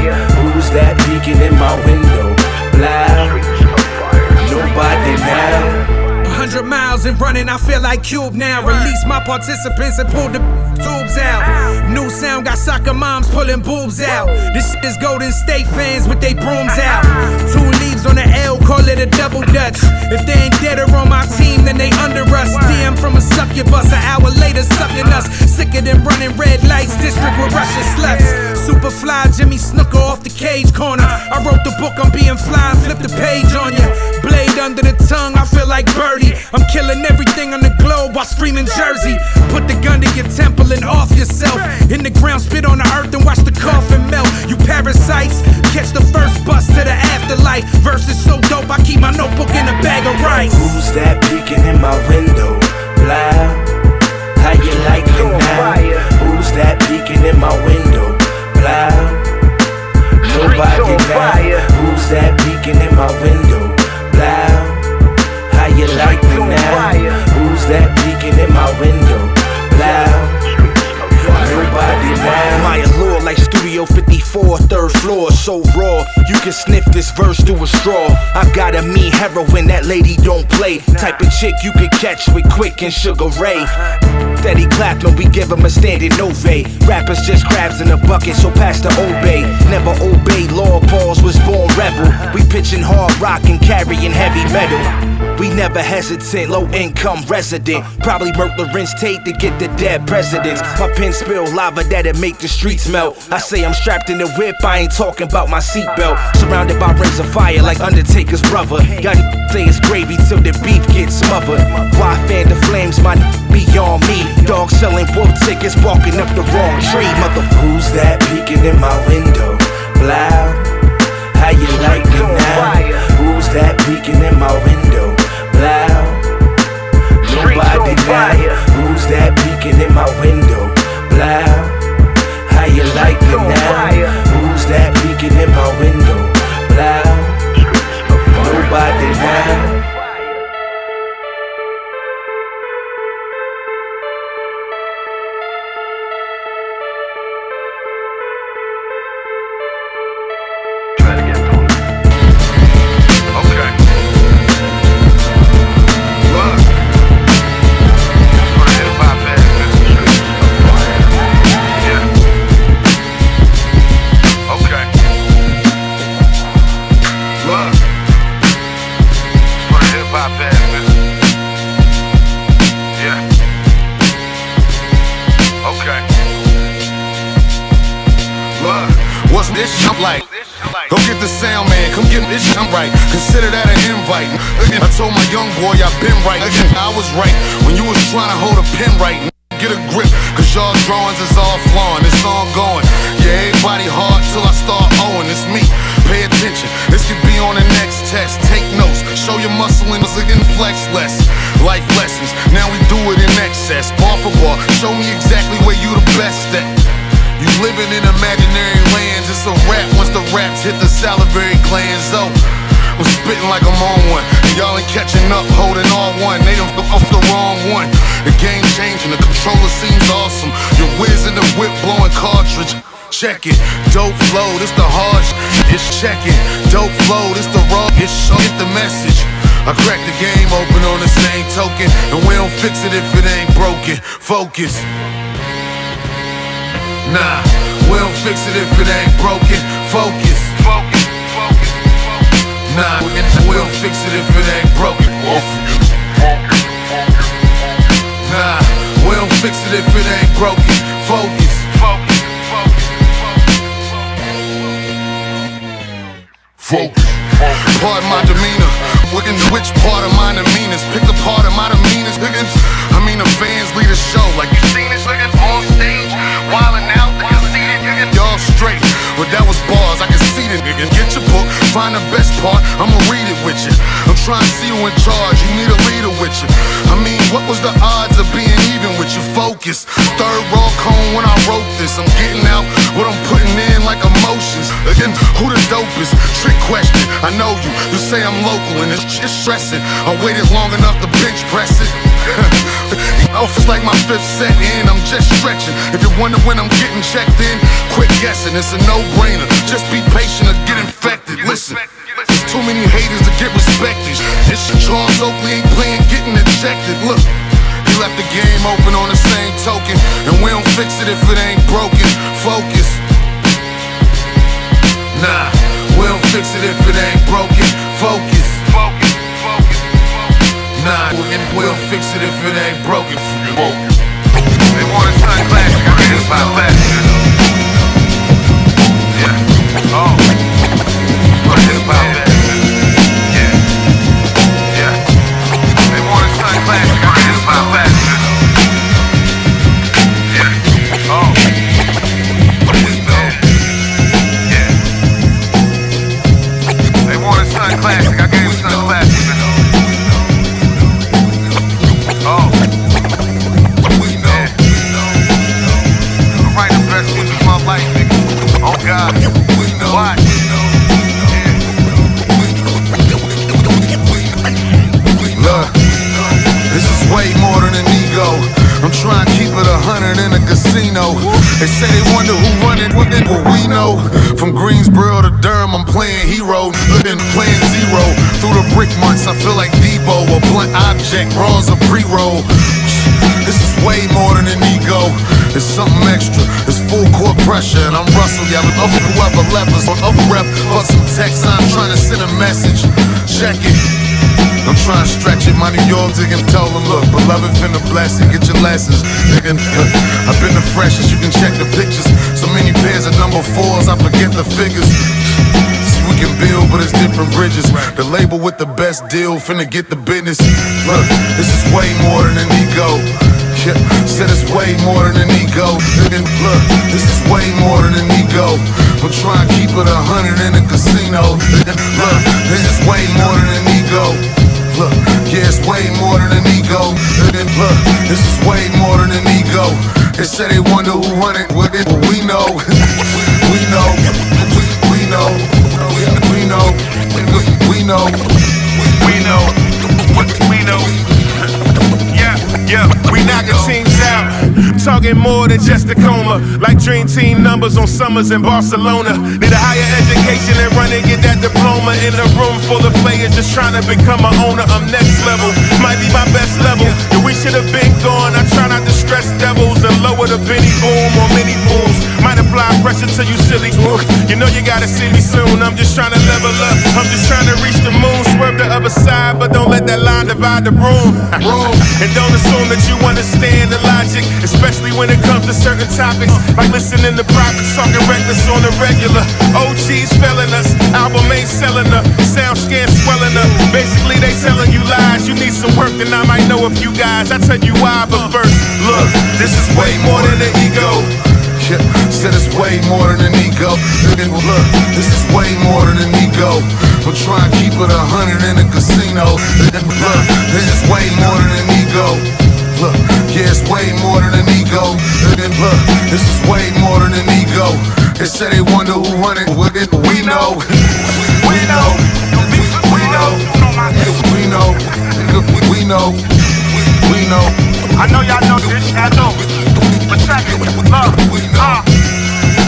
Who's that peeking in my window? Loud. Nobody now. Hundred miles and running, I feel like Cube now. Release my participants and pull the tubes out. New sound got soccer moms pulling boobs out. This shit is Golden State fans with they brooms out. Two leaves on the L, call it a double dutch. If they ain't dead or on my team, then they under us. DM from a succubus, an hour later sucking us. Sicker than running red lights, district with Russian sluts. Superfly Jimmy Snuka off the cage corner. I wrote the book, I'm being fly, flip the page on ya. Blade under the tongue, I feel like Birdie. I'm killing everything on the globe while screaming Jersey. Put the gun to your temple and off yourself. In the ground, spit on the earth and watch the coffin melt. You parasites, catch the first bus to the afterlife. Verse is so dope, I keep my notebook in a bag of rice. Who's that peeking in my window? Loud. How you like me now? This verse through a straw. I got a mean heroin, that lady don't play. Type of chick you can catch with quick and Sugar Ray. Steady clapping, we give 'em a standing ovate. Rappers just crabs in a bucket, so pass the obey. Never obey law, Pauls was born rebel. We pitching hard rock and carrying heavy metal. We never hesitant, low income resident. Probably murk Larenz Tate to get the dead presidents. My pen spill lava that'll make the streets melt. I say I'm strapped in the whip, I ain't talking about my seatbelt. Surrounded by rings of fire like Undertaker's brother. Y'all say it's gravy till the beef gets smothered. Why fan the flames, my beyond me. Dog selling wolf tickets, walking up the wrong tree. Mother, who's that peeking in my window? Loud. How you like me now? Who's that peeking in my window? Loud. Nobody now. Who's that peeking in my window? Loud. How you like me now? Who's that peeking in my window? nobody now. Hold a pen right. Get a grip, cause y'all drawings is all flowing, it's all going. Yeah, everybody hard till I start owing, it's me. Pay attention, this could be on the next test. Take notes, show your muscle and again flex less. Life lessons, now we do it in excess. Bar for bar, show me exactly where you the best at. You living in imaginary lands, it's a rap once the raps hit the salivary glands. Oh, I'm spitting like I'm on one. And Y'all ain't catching up, holding on one. They done off the wrong one. The game changing, the controller seems awesome. Your whiz in the whip blowing cartridge. Check it, dope flow, this the hard It's check it, dope flow, this the raw. It's show get the message. I crack the game open on the same token, and we don't fix it if it ain't broken. Focus. Nah, we don't fix it if it ain't broken. Focus. Focus. Nah, we we don't fix it if it ain't broken. Nah, we don't fix it if it ain't broken. Focus. Focus. Pardon my demeanor. Looking which part of mine the. Pick the part of my the meanest. Niggas. I mean the fans lead a show. Like you seen this niggas on stage, wildin' out. Niggas. Y'all straight, but that was bars. I can see the niggas. Get your book, find the best part. I'ma read it with you. I'm trying to see who in charge. You need a leader with you. I mean, what was the odds of being even with you? Focus. Third raw cone when I wrote this. I'm getting out what I'm putting in like emotions. Again, who the dopest? Trick question. I know you. You say I'm local and it's just stressing. I waited long enough to bench press it. it's like my fifth set in. I'm just stretching. If you wonder when I'm getting checked in, quit guessing. It's a no-brainer. Just be patient or get infected. Listen. There's too many haters to get respected. This Charles Oakley ain't playing, getting ejected. Look, he left the game open on the same token, and we don't fix it if it ain't broken. Focus. Nah, we don't fix it if it ain't broken. Focus. Focus. Nah, we we don't fix it if it ain't broken. They want a classic, I mean, it's about that. Yeah. Oh. But it's about that. Yeah. Yeah. They want a sun classic, I it's about. Yeah. Oh. But it's about Yeah. They want a classic, I gave I'm trying to keep it a hundred in a casino. They say they wonder who run it, what we know. From Greensboro to Durham, I'm playing hero. Been playing zero. Through the brick months, I feel like Debo, a blunt object, raw's a pre-roll. This is way more than an ego. It's something extra. It's full court pressure, and I'm Russell yelling over whoever levers on upper rep. For some text, I'm trying to send a message. Check it. I'm trying to stretch it, my New York nigga tell them, look, beloved finna bless and get your lessons, nigga. I've been the freshest, you can check the pictures. So many pairs of number fours, I forget the figures. See, we can build, but it's different bridges. The label with the best deal finna get the business. Look, this is way more than an ego. Yeah, said it's way more than an ego. Nigga, look, this is way more than an ego. I'm trying to keep it a hundred in a casino. Look, this is way more than an ego. Look, yeah, it's way more than an ego. Look, this is way more than an ego. They say they wonder who run it with it, but we know, we know, we, we know, we, know. we know, we know, we know, we know. Yeah, yeah, we knocking teams out. Talking more than just a coma. Like dream team numbers on summers in Barcelona. Need a higher education and run and get that diploma. In a room full of players just trying to become an owner. I'm next level, might be my best level. We should have been gone. I try not to stress devils and lower the Benny boom or mini fools. Might apply pressure to you silly. You know you gotta see me soon. I'm just trying to level up. I'm just trying to reach the moon. Swerve the other side, but don't let that line divide the room. and don't assume that you understand the logic, especially when it comes to certain topics. Like listening to prophets talking reckless on the regular. OGs failing us, album ain't selling up. Sound scan swelling up. Basically, they telling you lies. You need some work, then I might know a few guys. I tell you why, but first, look, this is way more than an ego. Yeah, said it's way more than an ego. Look, this is way more than an ego. I'm trying to keep it a hundred in a casino. Look, this is way more than an ego. Look, yeah, it's way more than an ego. Look, this is way more than an ego. They say they wonder who run it. We know. We know. We know. We know. We know. We know. I know y'all know this, I know. But check it, look, uh.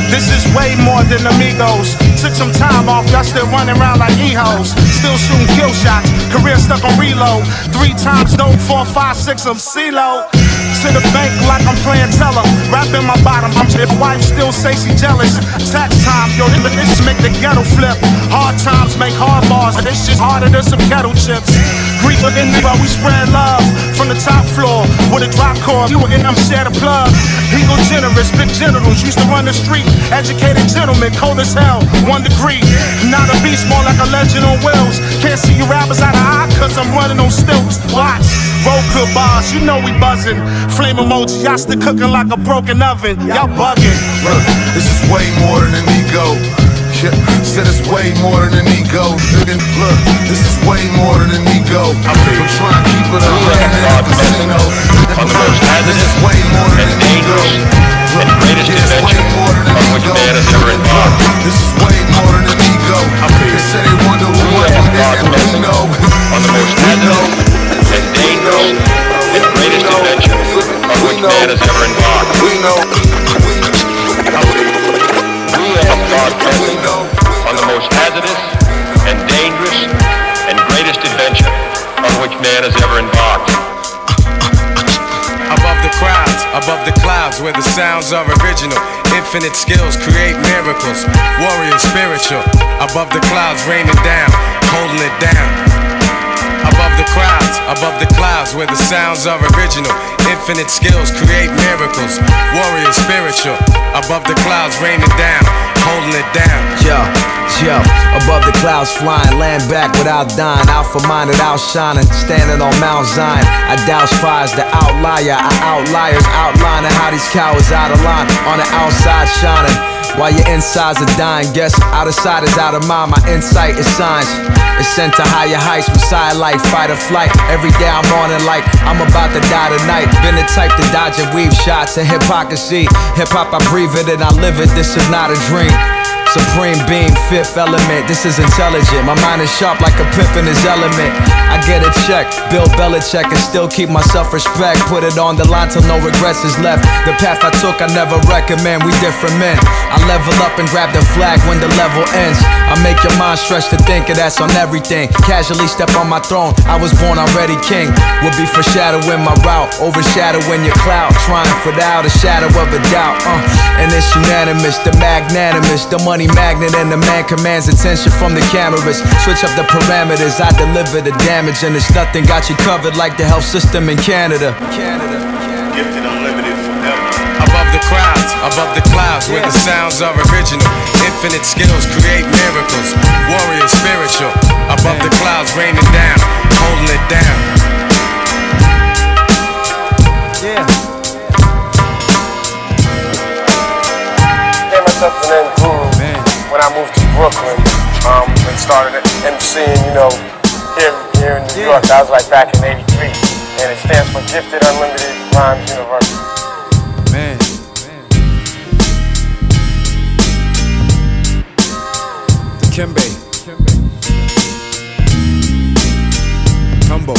This is way more than amigos. Took some time off, y'all still running around like e-hoes. Still shooting kill shots, career stuck on reload. Three times dope, four, five, six, I'm CeeLo. To the bank like I'm playing teller. Rapping my bottom, I'm your wife still say she jealous. Tax time, yo, this make the ghetto flip. Hard times make hard bars, this shit harder than some kettle chips. But we spread love from the top floor with a drop core. You and them share the plug. Eagle generous, big generals used to run the street. Educated gentlemen, cold as hell, one degree. Not a beast, more like a legend on wheels. Can't see you rappers out of eye, cause I'm running on stilts. Watch, roll good bars, you know we buzzing. Flame emoji, y'all still cooking like a broken oven. Y'all bugging. Look, this is way more than an ego. Yeah, said it's way more than an ego. Look, this is way more than an ego. I'm trying to keep it hundred in a casino. Look, this is way more than an ego. Look, yeah, it's way more than an ego. Look, this is way more than an ego. They say they wonder who run it, and we know. on the most hazardous and dangerous and greatest adventure on which man has ever embarked. We know. We have embarked on the most hazardous and dangerous and greatest adventure on which man has ever embarked. Above the crowds, above the clouds, where the sounds are original. Infinite skills create miracles. Warrior spiritual. Above the clouds, raining down, holding it down. Crowds, above the clouds, where the sounds are original. Infinite skills create miracles. Warrior spiritual. Above the clouds, raining down, holding it down. Yo, yo, above the clouds flying, land back without dying. Alpha minded, outshining, standing on Mount Zion. I douse fires, the outlier. I outliers, outlining how these cowards out of line. On the outside shining, while your insides are dying. Guess out of sight is out of mind. My insight is signs. It's sent to higher heights, Messiah life, fight or flight. Every day I'm on it like I'm about to die tonight. Been the type to dodge and weave shots and hypocrisy. Hip hop, I breathe it and I live it. This is not a dream. Supreme being, fifth element. This is intelligent. My mind is sharp like a pimp in his element. I get a check, Bill Belichick, and still keep my self respect. Put it on the line till no regrets is left. The path I took, I never recommend. We different men. I level up and grab the flag when the level ends. I make your mind stretch to think of that's on everything. Casually step on my throne. I was born already king. Will be foreshadowing my route, overshadowing your cloud. Trying for without a shadow of a doubt. Uh, and it's unanimous, the magnanimous, the money magnet, and the man commands attention from the cameras. Switch up the parameters, I deliver the damage, and it's nothing got you covered like the health system in Canada. Gifted unlimited forever. Above the crowds, above the clouds, where the sounds are original. Infinite skills create miracles. Warrior spiritual. Above the clouds, raining down, holding it down. Yeah. Gave myself an end groove when I moved to Brooklyn um, and started MCing, you know, here, here in New York. That was like back in 83. And it stands for Gifted Unlimited Rhymes University. Man. The Kimbe. Tumbo.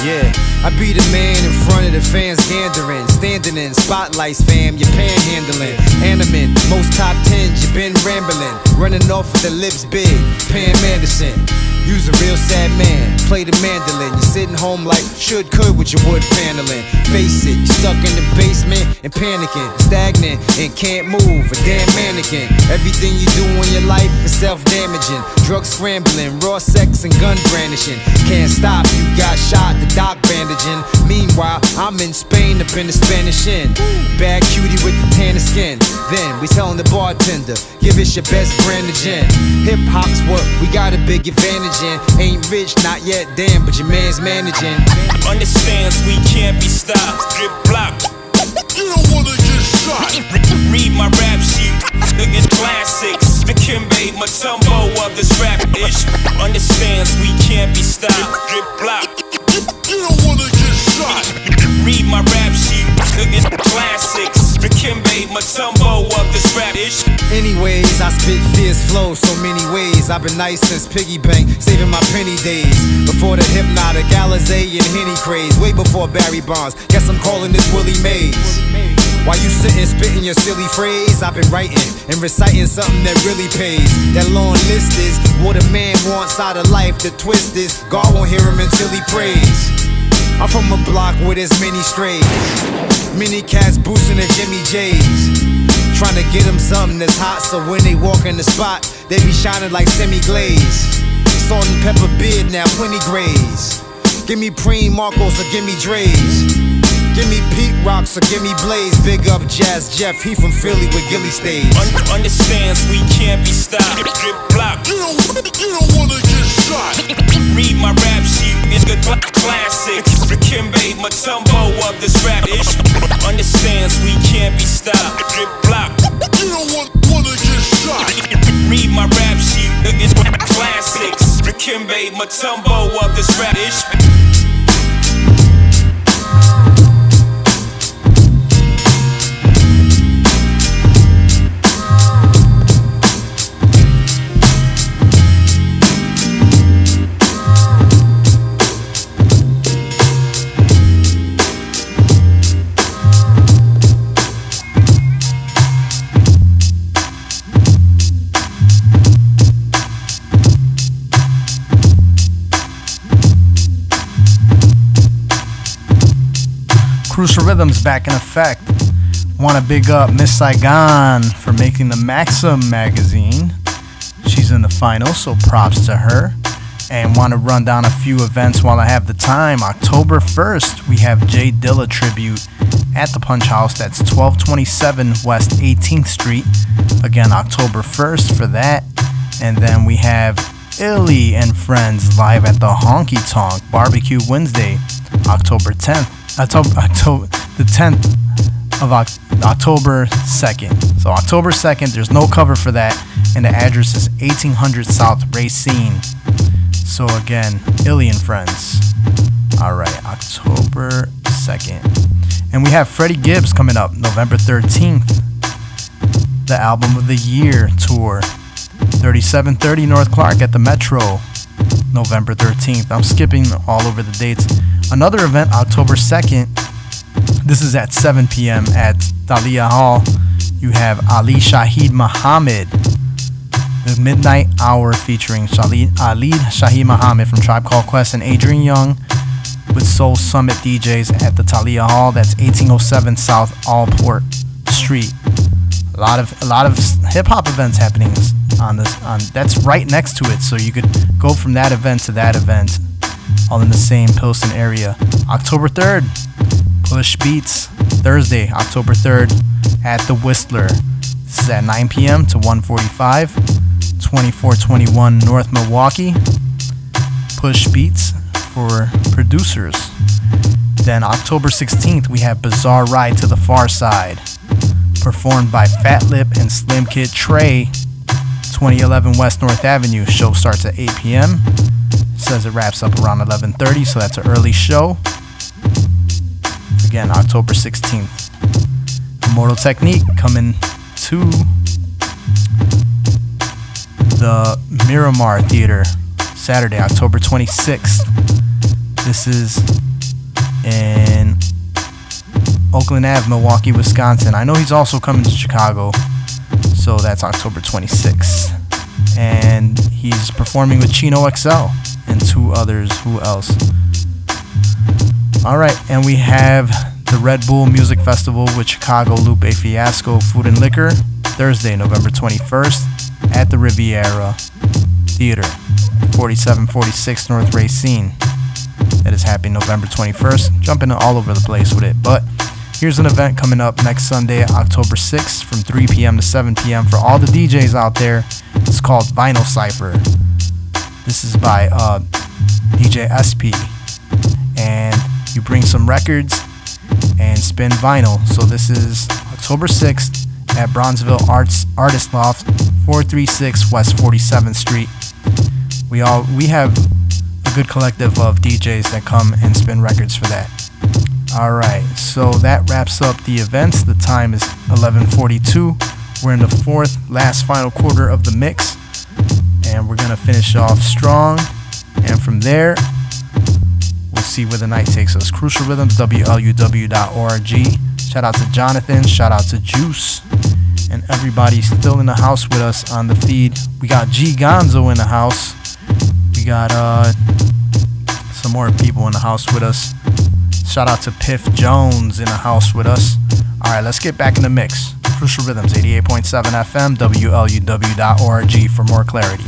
Yeah, I be the man in front of the fans gandering, standing in spotlights, fam. You're panhandling, animate, most top tens. You been rambling, running off with the lips big. Pam Anderson. You's a real sad man, play the mandolin. You're sitting home like should could with your wood paneling. Face it, you're stuck in the basement and panicking, stagnant and can't move. A damn mannequin. Everything you do in your life is self-damaging. Drug scrambling, raw sex and gun brandishing. Can't stop, you got shot, the doc bandaging. Meanwhile, I'm in Spain up in the Spanish Inn. Bad cutie with the tan skin. Then we telling the bartender, give us your best brand of gin. Hip hop's what we got a big advantage in. Ain't rich, not yet, damn, but your man's managing. Understands we can't be stopped. Drip block. You don't wanna get shot. Read my rap sheet. It's classics. The Kimbe Mutombo of this rap ish. Understands we can't be stopped. Drip block. You don't wanna get shot. Read my rap sheet. It's classics. The Mutombo of this rap ish. Anyways, I spit fierce flow so many ways. I've been nice since piggy bank, saving my penny days. Before the hypnotic Alizé and Henny craze, way before Barry Bonds. Guess I'm calling this Willie Mays. While you sitting spitting your silly phrase, I've been writing and reciting something that really pays. That long list is what a man wants out of life. The twist is God won't hear him until he prays. I'm from a block with as many strays. Many cats boosting the Jimmy J's. Trying to get them something that's hot so when they walk in the spot, they be shining like semi glaze. Salt and pepper beard now, plenty grays. Give me Preem Marcos or give me Dre's. Give me Pete Rocks or give me Blaze. Big up Jazz Jeff, he from Philly with Gilly stays. Un- understands we can't be stopped. Drip block. You don't, you don't wanna get shot. Read my rap sheet. It's good cl- classics. The Kimbe Mutombo of this rap ish. Understands we can't be stopped. Drip block. You don't want, wanna get shot. Read my rap sheet. It's the classics. Kimbe Mutombo of this rap ish. Crucial Rhythms back in effect. Want to big up Miss Saigon for making the Maxim magazine. She's in the final, so props to her. And want to run down a few events while I have the time. October 1st, we have J Dilla tribute at the Punch House. That's 1227 West 18th Street. Again, October 1st for that. And then we have Illy and Friends live at the Honky Tonk Barbecue Wednesday, October 10th. October, October the 10th of October 2nd. So October 2nd, there's no cover for that, and the address is 1800 South Racine. So again, Illy and Friends. All right, October 2nd. And we have Freddie Gibbs coming up November 13th. The Album of the Year tour. 3730 North Clark at the Metro. November 13th. I'm skipping all over the dates. Another event, October 2nd. This is at 7 p.m. at Thalia Hall. You have Ali Shaheed Muhammad. The Midnight Hour featuring Shali- Ali Shaheed Muhammad from Tribe Called Quest and Adrian Younge with Soul Summit DJs at the Thalia Hall. That's 1807 South Allport Street. A lot of a lot of hip hop events happening on this. On that's right next to it, so you could go from that event to that event, all in the same Pilsen area. October 3rd, Push Beats. Thursday, October 3rd, at the Whistler. This is at 9 p.m. to 1:45. 2421 North Milwaukee. Push Beats for producers. Then October 16th, we have Bizarre Ride II the Pharcyde, performed by Fatlip and Slimkid3. 2011 West North Avenue. Show starts at 8 p.m. says it wraps up around 11:30, so that's an early show. Again, October 16th. Immortal Technique coming to the Miramar Theater Saturday, October 26th. This is in Oakland Ave, Milwaukee, Wisconsin. I know he's also coming to Chicago, so that's October 26th. and he's performing with Chino XL and two others. Who else? All right, and we have the Red Bull Music Festival with Chicago Lupe Fiasco Food and Liquor Thursday, November 21st at the Riviera Theater, 4746 North Racine. That is happening November 21st. Jumping all over the place with it, but here's an event coming up next Sunday, October 6th, from 3 p.m. to 7 p.m. for all the DJs out there. It's called Vinyl Cipher. This is by uh, DJ SP, and you bring some records and spin vinyl. So this is October 6th at Bronzeville Arts Artist Loft, 436 West 47th Street. We all we have a good collective of DJs that come and spin records for that. All right, so that wraps up the events. The time is 11:42. We're in the fourth, last, final quarter of the mix, and we're gonna finish off strong. And from there, we'll see where the night takes us. Crucial Rhythms, WLUW.org. Shout out to Jonathan. Shout out to Juice. And everybody still in the house with us on the feed. We got G Gonzo in the house. We got uh some more people in the house with us. Shout out to Piff Jones in the house with us. Alright, let's get back in the mix. Crucial Rhythms, 88.7 FM, WLUW.org for more clarity.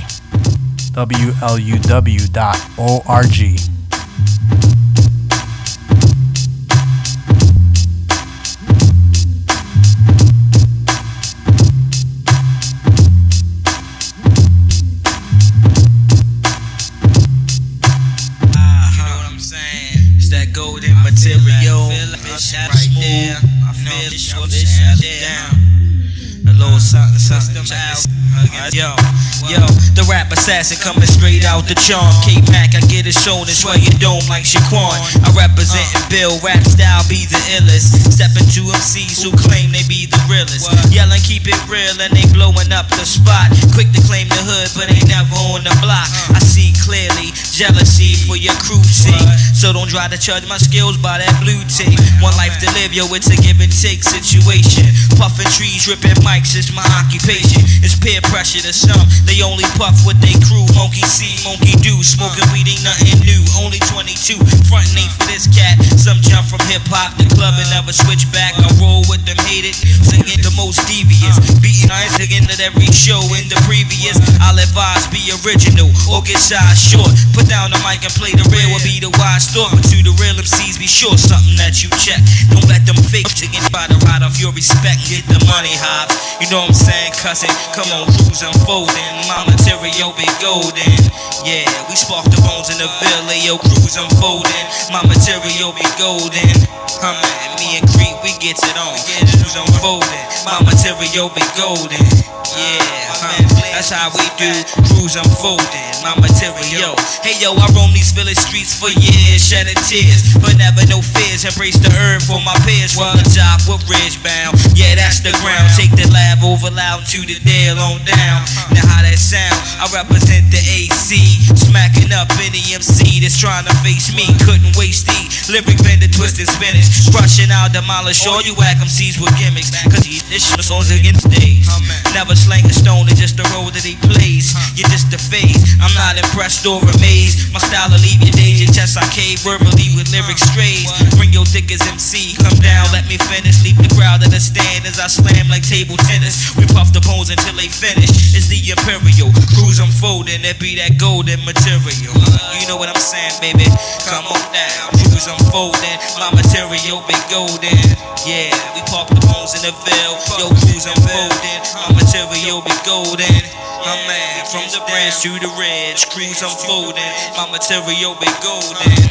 WLUW.org. little something, something out. Yo, yo, the rap assassin coming straight out the charm. K-Mac, I get it shown and sway your dome like Shaquan. I represent and build rap style, be the illest. Step to MCs who claim they be the realest. Yelling, keep it real, and they blowing up the spot. Quick to claim the hood, but ain't never on the block. I see clearly jealousy for your crew see. So don't try to judge my skills by that blue tape. One life to live, yo, it's a give and take situation. Puffing trees, ripping mics is my occupation. It's peer pressure to some. They only puff with they crew. Monkey see, monkey do. Smoking weed ain't nothing new. Only 22. Frontin' for this cat. Some jump from hip hop to club and never switch back. I roll with them hated. Singing the most devious. Beating eyes again at every show in the previous. I'll advise be original or get shy short. Put down the mic and play the real will be the wise thought. But to the real MCs, be sure something that you check. Don't let them fake get by the ride off your respect. Get the money high. You know what I'm saying? Cussing. Come on, cruise unfolding. My material be Yeah, we spark the bones in the villa. Yo, cruise unfolding. My material be golden. Huh, man, me and Creep, we get it on. Cruise unfolding. My material be golden. Yeah, huh, that's how we do. Cruise unfolding. My material. Hey yo, I roam these village streets for years, shedding tears, but never no fears. Embrace the herb for my peers. From the top with ridge bound. Yeah, that's the ground. Take the lab over loud to the Dale on down. Now how that sound? I represent the AC, smacking up any MC that's trying to face me. Couldn't waste the lyric bender, twisted spinach, crushing out, demolish all you whack MCs with gimmicks. Cause he, this shit songs against stage. Never slang a stone, it's just the role that he plays. You're just a phase. I'm not impressed or amazed. My style will leave your days, your chest I cave verbally with lyric strays. Bring your thick as MC, come down, let me finish. Leave the crowd at a stand as I slam like table tennis. We puff the bones until they finish. It's the Imperial cruise unfolding, it be that golden material. You know what I'm saying, baby? Come on down, cruise unfolding. My material be golden. Yeah, we pop the bones in the veil. Yo, cruise unfolding. My material be golden. My man, from the branch to the ridge, crews unfolding. My material be golden.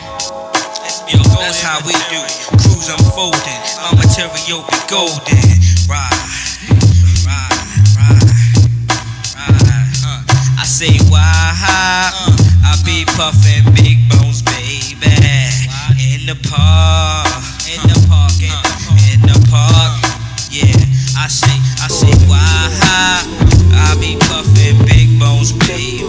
Yo, that's how we do. Cruise unfolding. My material be golden. Right, say why? I be puffing big bones, baby. In the park, in the park, in the, in the park. Yeah, I say, I say why? I be puffing big bones, baby.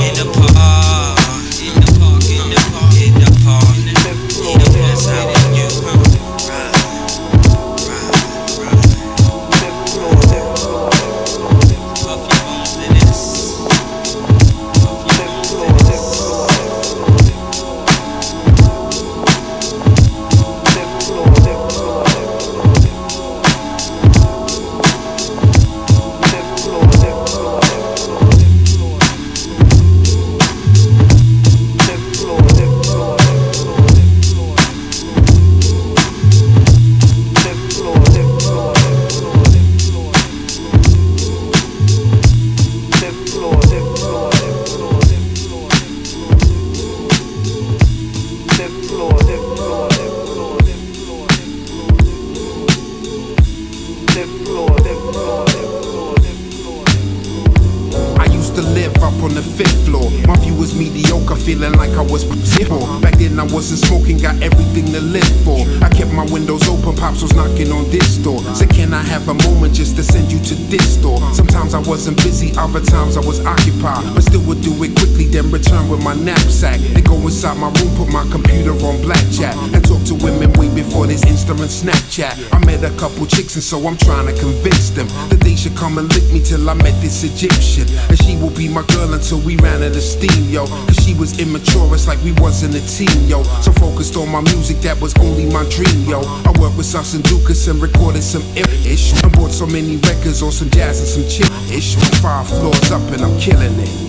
In the park, in the park, in the park, in the park. Yeah, that's how chicks, and so I'm trying to convince them that they should come and lick me till I met this Egyptian. And she will be my girl until we ran out of steam, yo. Cause she was immature, it's like we wasn't a team, yo. So focused on my music, that was only my dream, yo. I worked with Sus and Dukas and recorded some ish. I bought so many records on some jazz and some chill ish. Five floors up and I'm killing it.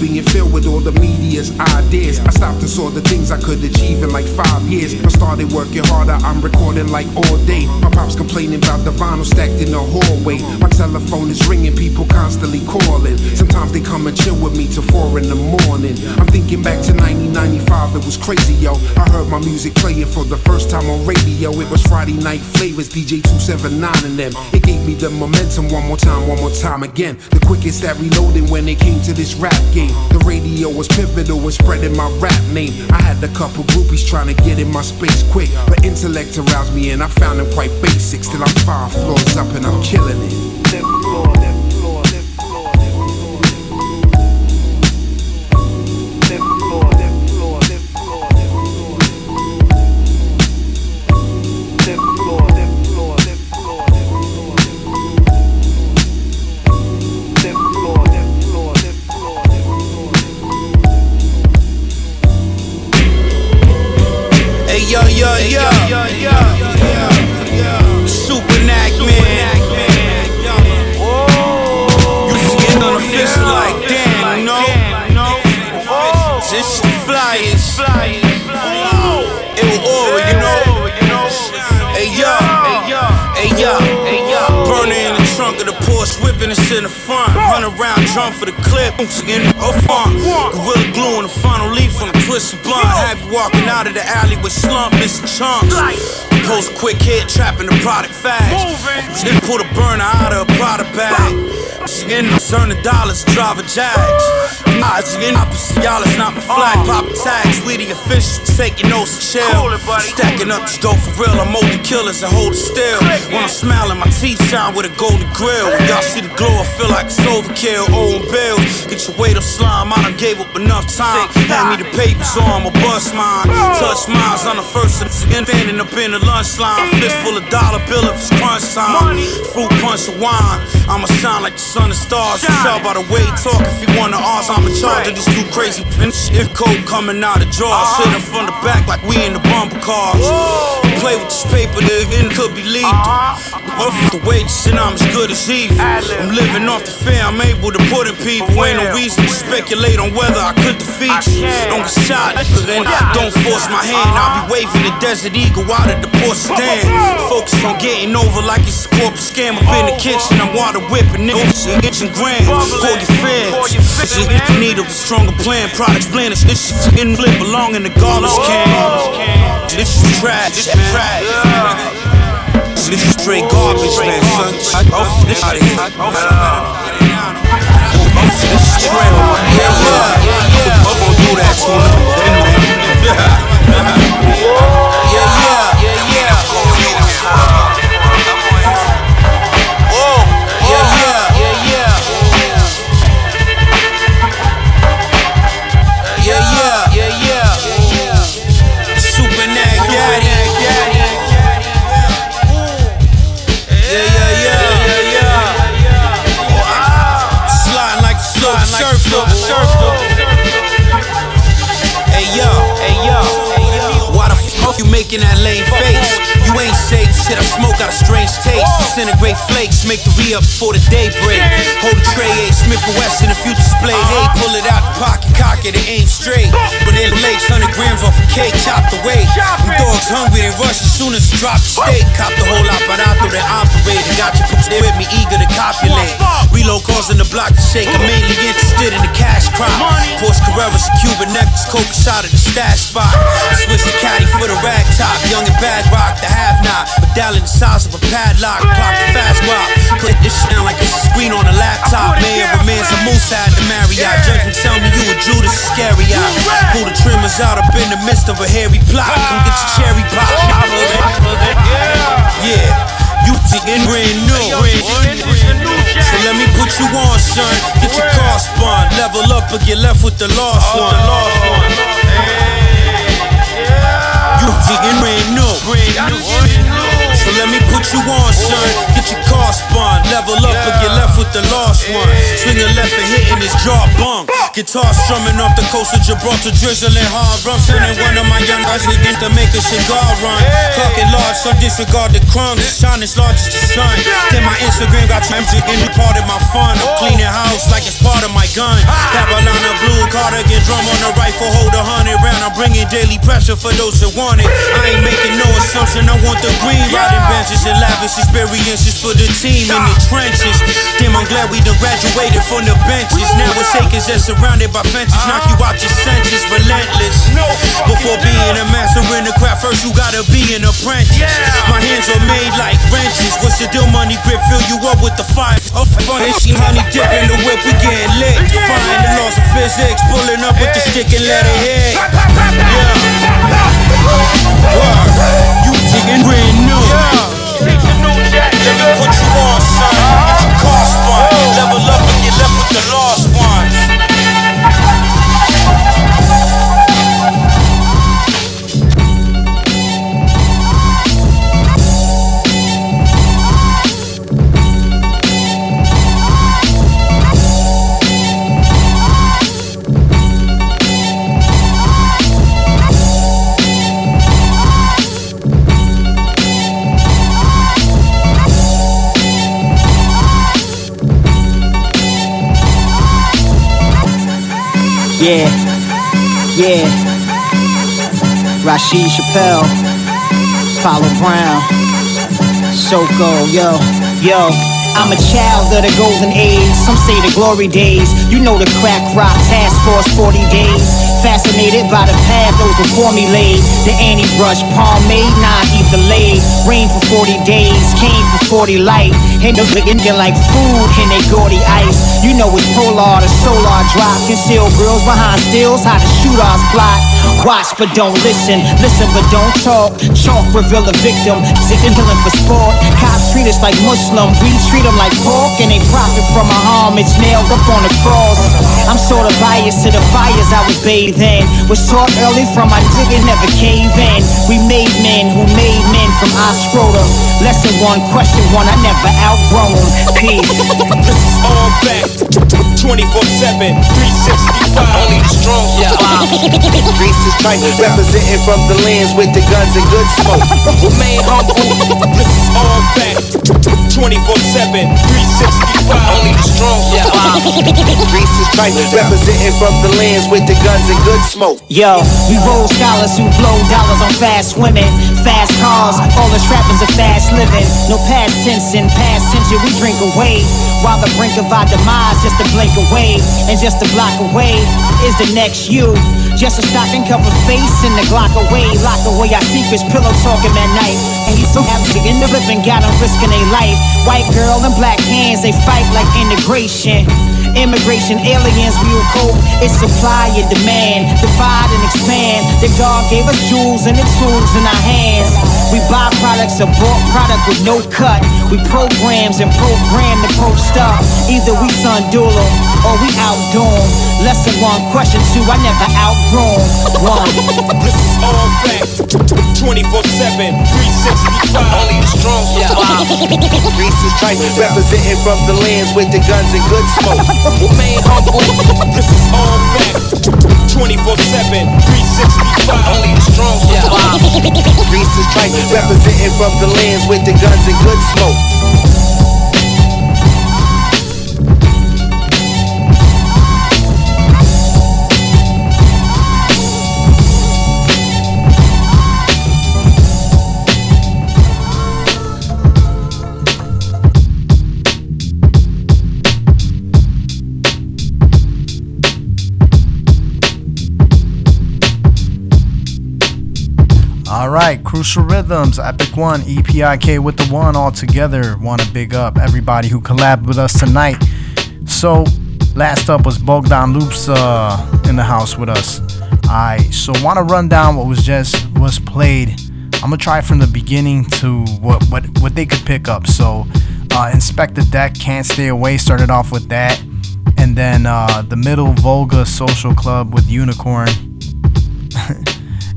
Being filled with all the ideas. I stopped and saw the things I could achieve in like five years. I started working harder, I'm recording like all day. My pop's complaining about the vinyl stacked in the hallway. My telephone is ringing, people constantly calling. Sometimes they come and chill with me till four in the morning. I'm thinking back to 1995, it was crazy, yo. I heard my music playing for the first time on radio. It was Friday Night Flavors, DJ 279 and them. It gave me the momentum one more time, one more time again. The quickest that reloaded when it came to this rap game. The radio was pivotal in spreading my rap name. I had a couple groupies trying to get in my space quick, but intellect aroused me and I found them quite basic. Still, I'm five floors up and I'm killing it. Clip. In the funk. Gorilla glue in the final leaf on the twisted blunt. Have you walking out of the alley with slump, missing chunks. Post a quick hit, trapping the product fast. Then pull the burner out of a product bag. Skin turn the dollars, drive a Jags. Opposite, y'all is not my flag. Pop tags, leading officials, take your nose to chill. Stacking up this dope for real, I'm molding killers and hold it still. When I'm smiling, my teeth shine with a golden grill. When y'all see the glow, I feel like it's overkill. Owing bills, get your weight up slime. I done gave up enough time. Hand me the papers so I'ma bust mine. Touch mines on the first of the standing up in the lunch line. Fist full of dollar bill if it's crunch time. Fruit punch of wine. I'ma shine like the sun and stars. You tell by the way talk if he wanna ours. I'm in charge of this too crazy. And if code coming out of drawers. Uh-huh. Sitting from the back like we in the bumper cars. Play with this paper, the end could be lethal. Off the wages and I'm as good as evil. I'm living off the fear I'm able to put in people. Ain't no reason to speculate on whether I could defeat you. Don't get shot, and don't force my hand. I'll be waving the desert eagle out of the port stand. Focus on getting over like it's a corporate scam. Up in the kitchen, I'm water whipping niggas and itching grams. Call your fans. It's just in need a stronger plan. Products blend, shit in flip belong in the garbage can. This is trash, man. This is straight garbage, man, son. Oh, this out of here. Oh, yeah, yeah, yeah, yeah. I'm gonna do that to him. Make the re up before the day break. Hold a tray, A. Smith Wesson, if you display, hey, pull it out the pocket, cock it, it aim straight. In lakes, 100 grams off a cake, chop the weight. Them dogs hungry, they rush as soon as drop the steak. Cop the whole apparato they operate. Got your poops there with me, eager to copulate. Reload causing the block to shake. I'm mainly interested in the cash crop. Porsche Carreras, Cuban necklace, coke shot at the stash spot. Switch the caddy for the rag top. Young and bad rock, the have not. Medallion the size of a padlock. Clock the fast wop. Click this shit down like it's a screen on a laptop. Man, remains a man's a moose had the Marriott. Judgment tell me you a Judas Iscariot. The trimmers out up in the midst of a hairy plot. Come get your cherry pop. Yeah, you thinking brand new. So let me put you on, son. Get your car spun. Level up or get left with the lost one. You thinking brand new. So let me put you on, son. Get your car spun. Level up or get left with the lost one. Swing a left and hitting his jaw bunk. Guitar strumming off the coast of Gibraltar, drizzling hard. Rum sending one of my young guys begin to make a cigar run. Talking large, so disregard the crumbs. Shining large as the sun. Then my Instagram got you in the part of my fun. I'm cleaning house like it's part of my gun. Carolina blue cardigan, drum on the rifle, hold a hundred round. I'm bringing daily pressure for those that want it. I ain't making no assumption. I want the green riding benches and lavish experiences for the team in the trenches. Damn, I'm glad we done graduated from the benches. Now it's acres that surrounded by fences. Knock you out your senses, relentless. Before being a master in the craft, first you gotta be an apprentice. My hands are made like wrenches. What's the deal? Money grip, fill you up with the fire. Oh, funny, she honey dip in the whip, we getting lit. Defying the laws of physics, pulling up with the stick and let it hit. Yeah. Word. Digging brand new. Let me put you on, son. Get your car spun. Level up and get left with the lost Yeah, yeah. Rashid Chappelle, Paulo Brown, Soko, yo, yo. I'm a child of the golden age, some say the glory days. You know the crack rock task force 40 days. Fascinated by the path those before me laid. The Annie brush, pomade, nah, ether laid. Rain for 40 days, came for 40 light. And those looking like food in they gaudy ice. You know it's polar, the solar drop. Conceal girls behind stills, how the shooters plot. Watch but don't listen, listen but don't talk. Chalk reveal a victim, sitting killing for sport. Cops treat us like Muslim, we treat them like pork, and they profit from a It's nailed up on the cross. I'm sorta biased to the fires I was bathed in. Was taught early from my nigga never cave in. We made men who made men from our scrotum. Lesson one, question one, I never outgrown. Peace. This is all back. 24 7, 365. Only the strong Grease is tight, representing from the lands with the guns and good smoke. Remain humble. This is all back. 24 7, 365. Only the strong Grease is tight, representing from the lands with the guns and good smoke. Yo, we roll scholars who blow dollars on fast women, fast cars, all the trappings of fast living. No past tense in past tension, we drink away. While the brink of our demise, just a blink away, and just a block away is the next you. Just a stocking cover face and the Glock away, lock away our secrets, pillow talking at night. And he's so happy in the living, got them risking their life. White girl and black hands, they fight like integration. Immigration, aliens, we will cope. It's supply and demand, divide and expand. The God gave us jewels and the tools in our hands. We buy products or bought product with no cut. We programs and program the pro stuff. Either we son duel 'em or we outdo 'em. Lesson one, question two, I never outgrown one. This is all back. 24 7, 365. Only the strong Reese's Trice representing from the lands with the guns and good smoke. Remain humble, this is all fact. 24 7, 365. Only the strong survive. Reese's Trice representing from the lands with the guns and good smoke. Thank you. All right, Crucial Rhythms, Epic One, EPIK with the one all together. Want to big up everybody who collabed with us tonight. So, last up was Bogdan Loops uh, in the house with us. I so want to run down what was just was played. I'm gonna try from the beginning to what what what they could pick up. So, uh, Inspectah Deck, Can't Stay Away started off with that, and then uh, the Middle Volga Social Club with Unicorn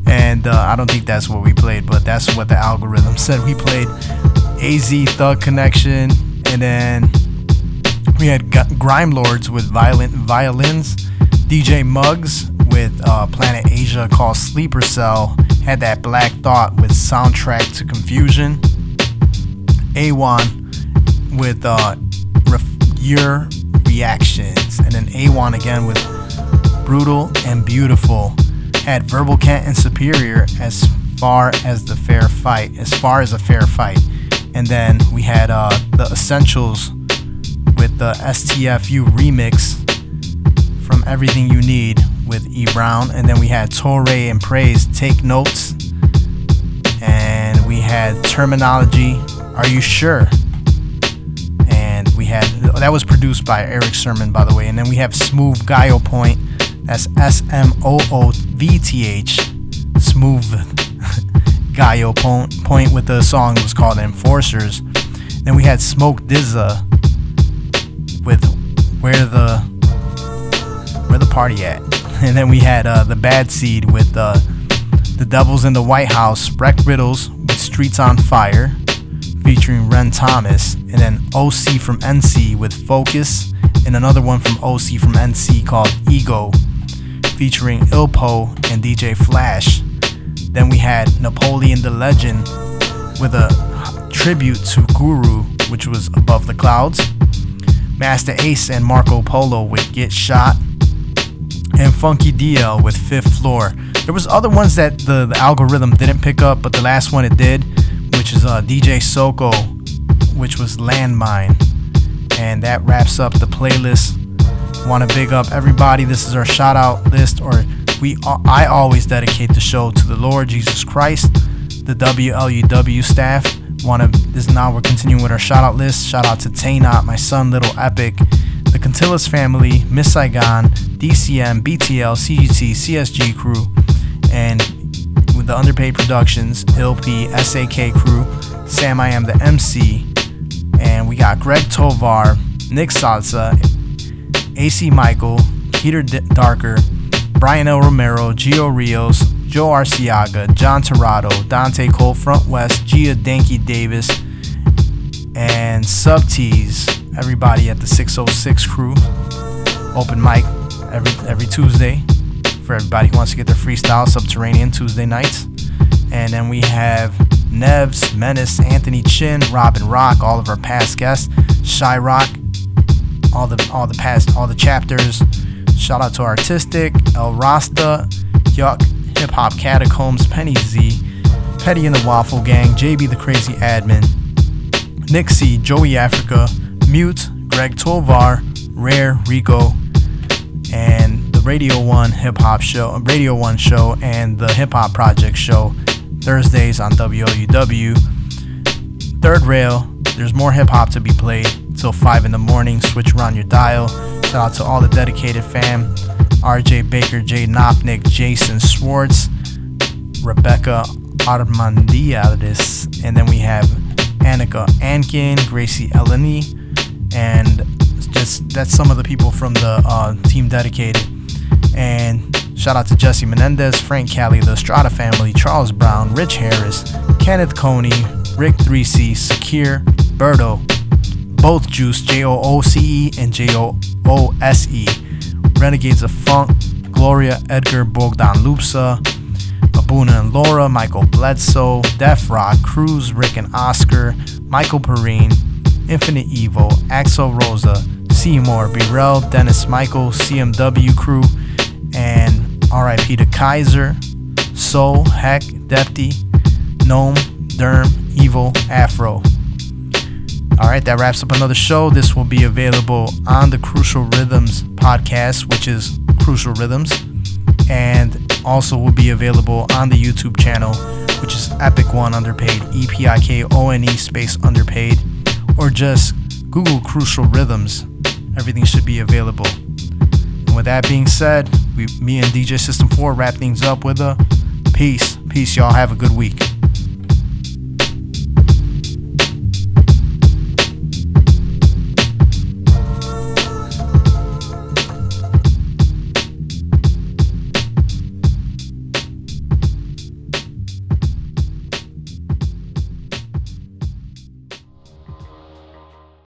and uh, I don't think that's what we played, but that's what the algorithm said. We played. AZ Thug Connection, and then we had Grime Lords with Violent Violins, DJ Muggs with uh, Planet Asia called Sleeper Cell, had that Black Thought with Soundtrack to Confusion, A1 with uh, Your Reactions, and then A1 again with Brutal and Beautiful had Verbal Kent and Superior as far as the fair fight, as far as a fair fight. And then we had uh, the Essentials with the STFU remix from Everything You Need with E Brown. And then we had Torre and Praise Take Notes. And we had Termanology Are You Sure? And we had that was produced by Erick Sermon, by the way. And then we have Smooth Gaio Point. That's S M O O V T H. Smooth Gaio Point, point with the song was called Enforcers. Then we had Smoke Dizza with Where the Where the Party At. And then we had uh, the Bad Seed with uh, The Devils in the White House, Wreck Riddles with Streets on Fire featuring Ren Thomas, and then OC from NC with Focus, and another one from OC from NC called Ego, featuring Ilpo and DJ Flash. Then we had Napoleon Da Legend with a tribute to Guru, which was Above the Clouds. Masta Ace and Marco Polo with Get Shot, and Funky DL with Fifth Floor. There was other ones that the, the algorithm didn't pick up, but the last one it did, which is uh, DJ Soko, which was Landmine. And that wraps up the playlist. Want to big up everybody. This is our shout out list, or we I always dedicate the show to the Lord Jesus Christ, the WLUW staff. Want to this now we're continuing with our shout out list. Shout out to Tainot, my son, Little Epic, the Cantillas family, Miss Saigon, DCM, BTL, CGT, CSG crew, and with the Underpaid Productions, LP, SAK crew, Sam I Am the MC, and we got Greg Tovar, Nick Salsa, AC Michael, Peter D- Darker, Brian L. Romero, Gio Rios, Joe Arciaga, John Torado, Dante Cole, Front West, Gia Danky Davis, and Sub Tees, everybody at the 606 crew. Open mic every every Tuesday for everybody who wants to get their freestyle subterranean Tuesday nights. And then we have Nevs, Menace, Anthony Chin, Robin Rock, all of our past guests, Shy Rock, all the all the past all the chapters. Shout out to Artistic, El Rasta, Yuck, Hip Hop Catacombs, Penny Z, Petty and the Waffle Gang, JB the Crazy Admin, Nixie, Joey Africa, Mute, Greg Tovar, Rare, Rico, and the Radio One Hip Hop Show, Radio One Show, and the Hip Hop Project Show, Thursdays on WLUW. Third Rail, there's more hip hop to be played till 5 in the morning. Switch around your dial. Shout out to all the dedicated fam RJ Baker, Jay Knopnick, Jason Swartz, Rebecca Armandiadis, and then we have Annika Ankin, Gracie Eleni, and just that's some of the people from the uh, team dedicated. And shout out to Jesse Menendez, Frank Cali, the Estrada family, Charles Brown, Rich Harris, Kenneth Coney, Rick 3C, Sakir, Berto, both Juice, J O O C E and J O O S E, Renegades of Funk, Gloria, Edgar, Bogdan Lupsa, Abuna and Laura, Michael Bledsoe, Def Rock, Cruz, Rick and Oscar, Michael Perrine, Infinite Evil, Axel Rosa, Seymour, Burrell, Dennis Michael, CMW Crew, and RIP to Kaiser, Soul, Heck, Depty, Gnome, Derm, Evil, Afro. Alright, that wraps up another show. This will be available on the Crucial Rhythms podcast, which is Crucial Rhythms, and also will be available on the YouTube channel, which is Epic One Underpaid, E P I K O N E space underpaid, or just Google Crucial Rhythms. Everything should be available. And with that being said, we, me and DJ System 4 wrap things up with a peace. Peace, y'all. Have a good week.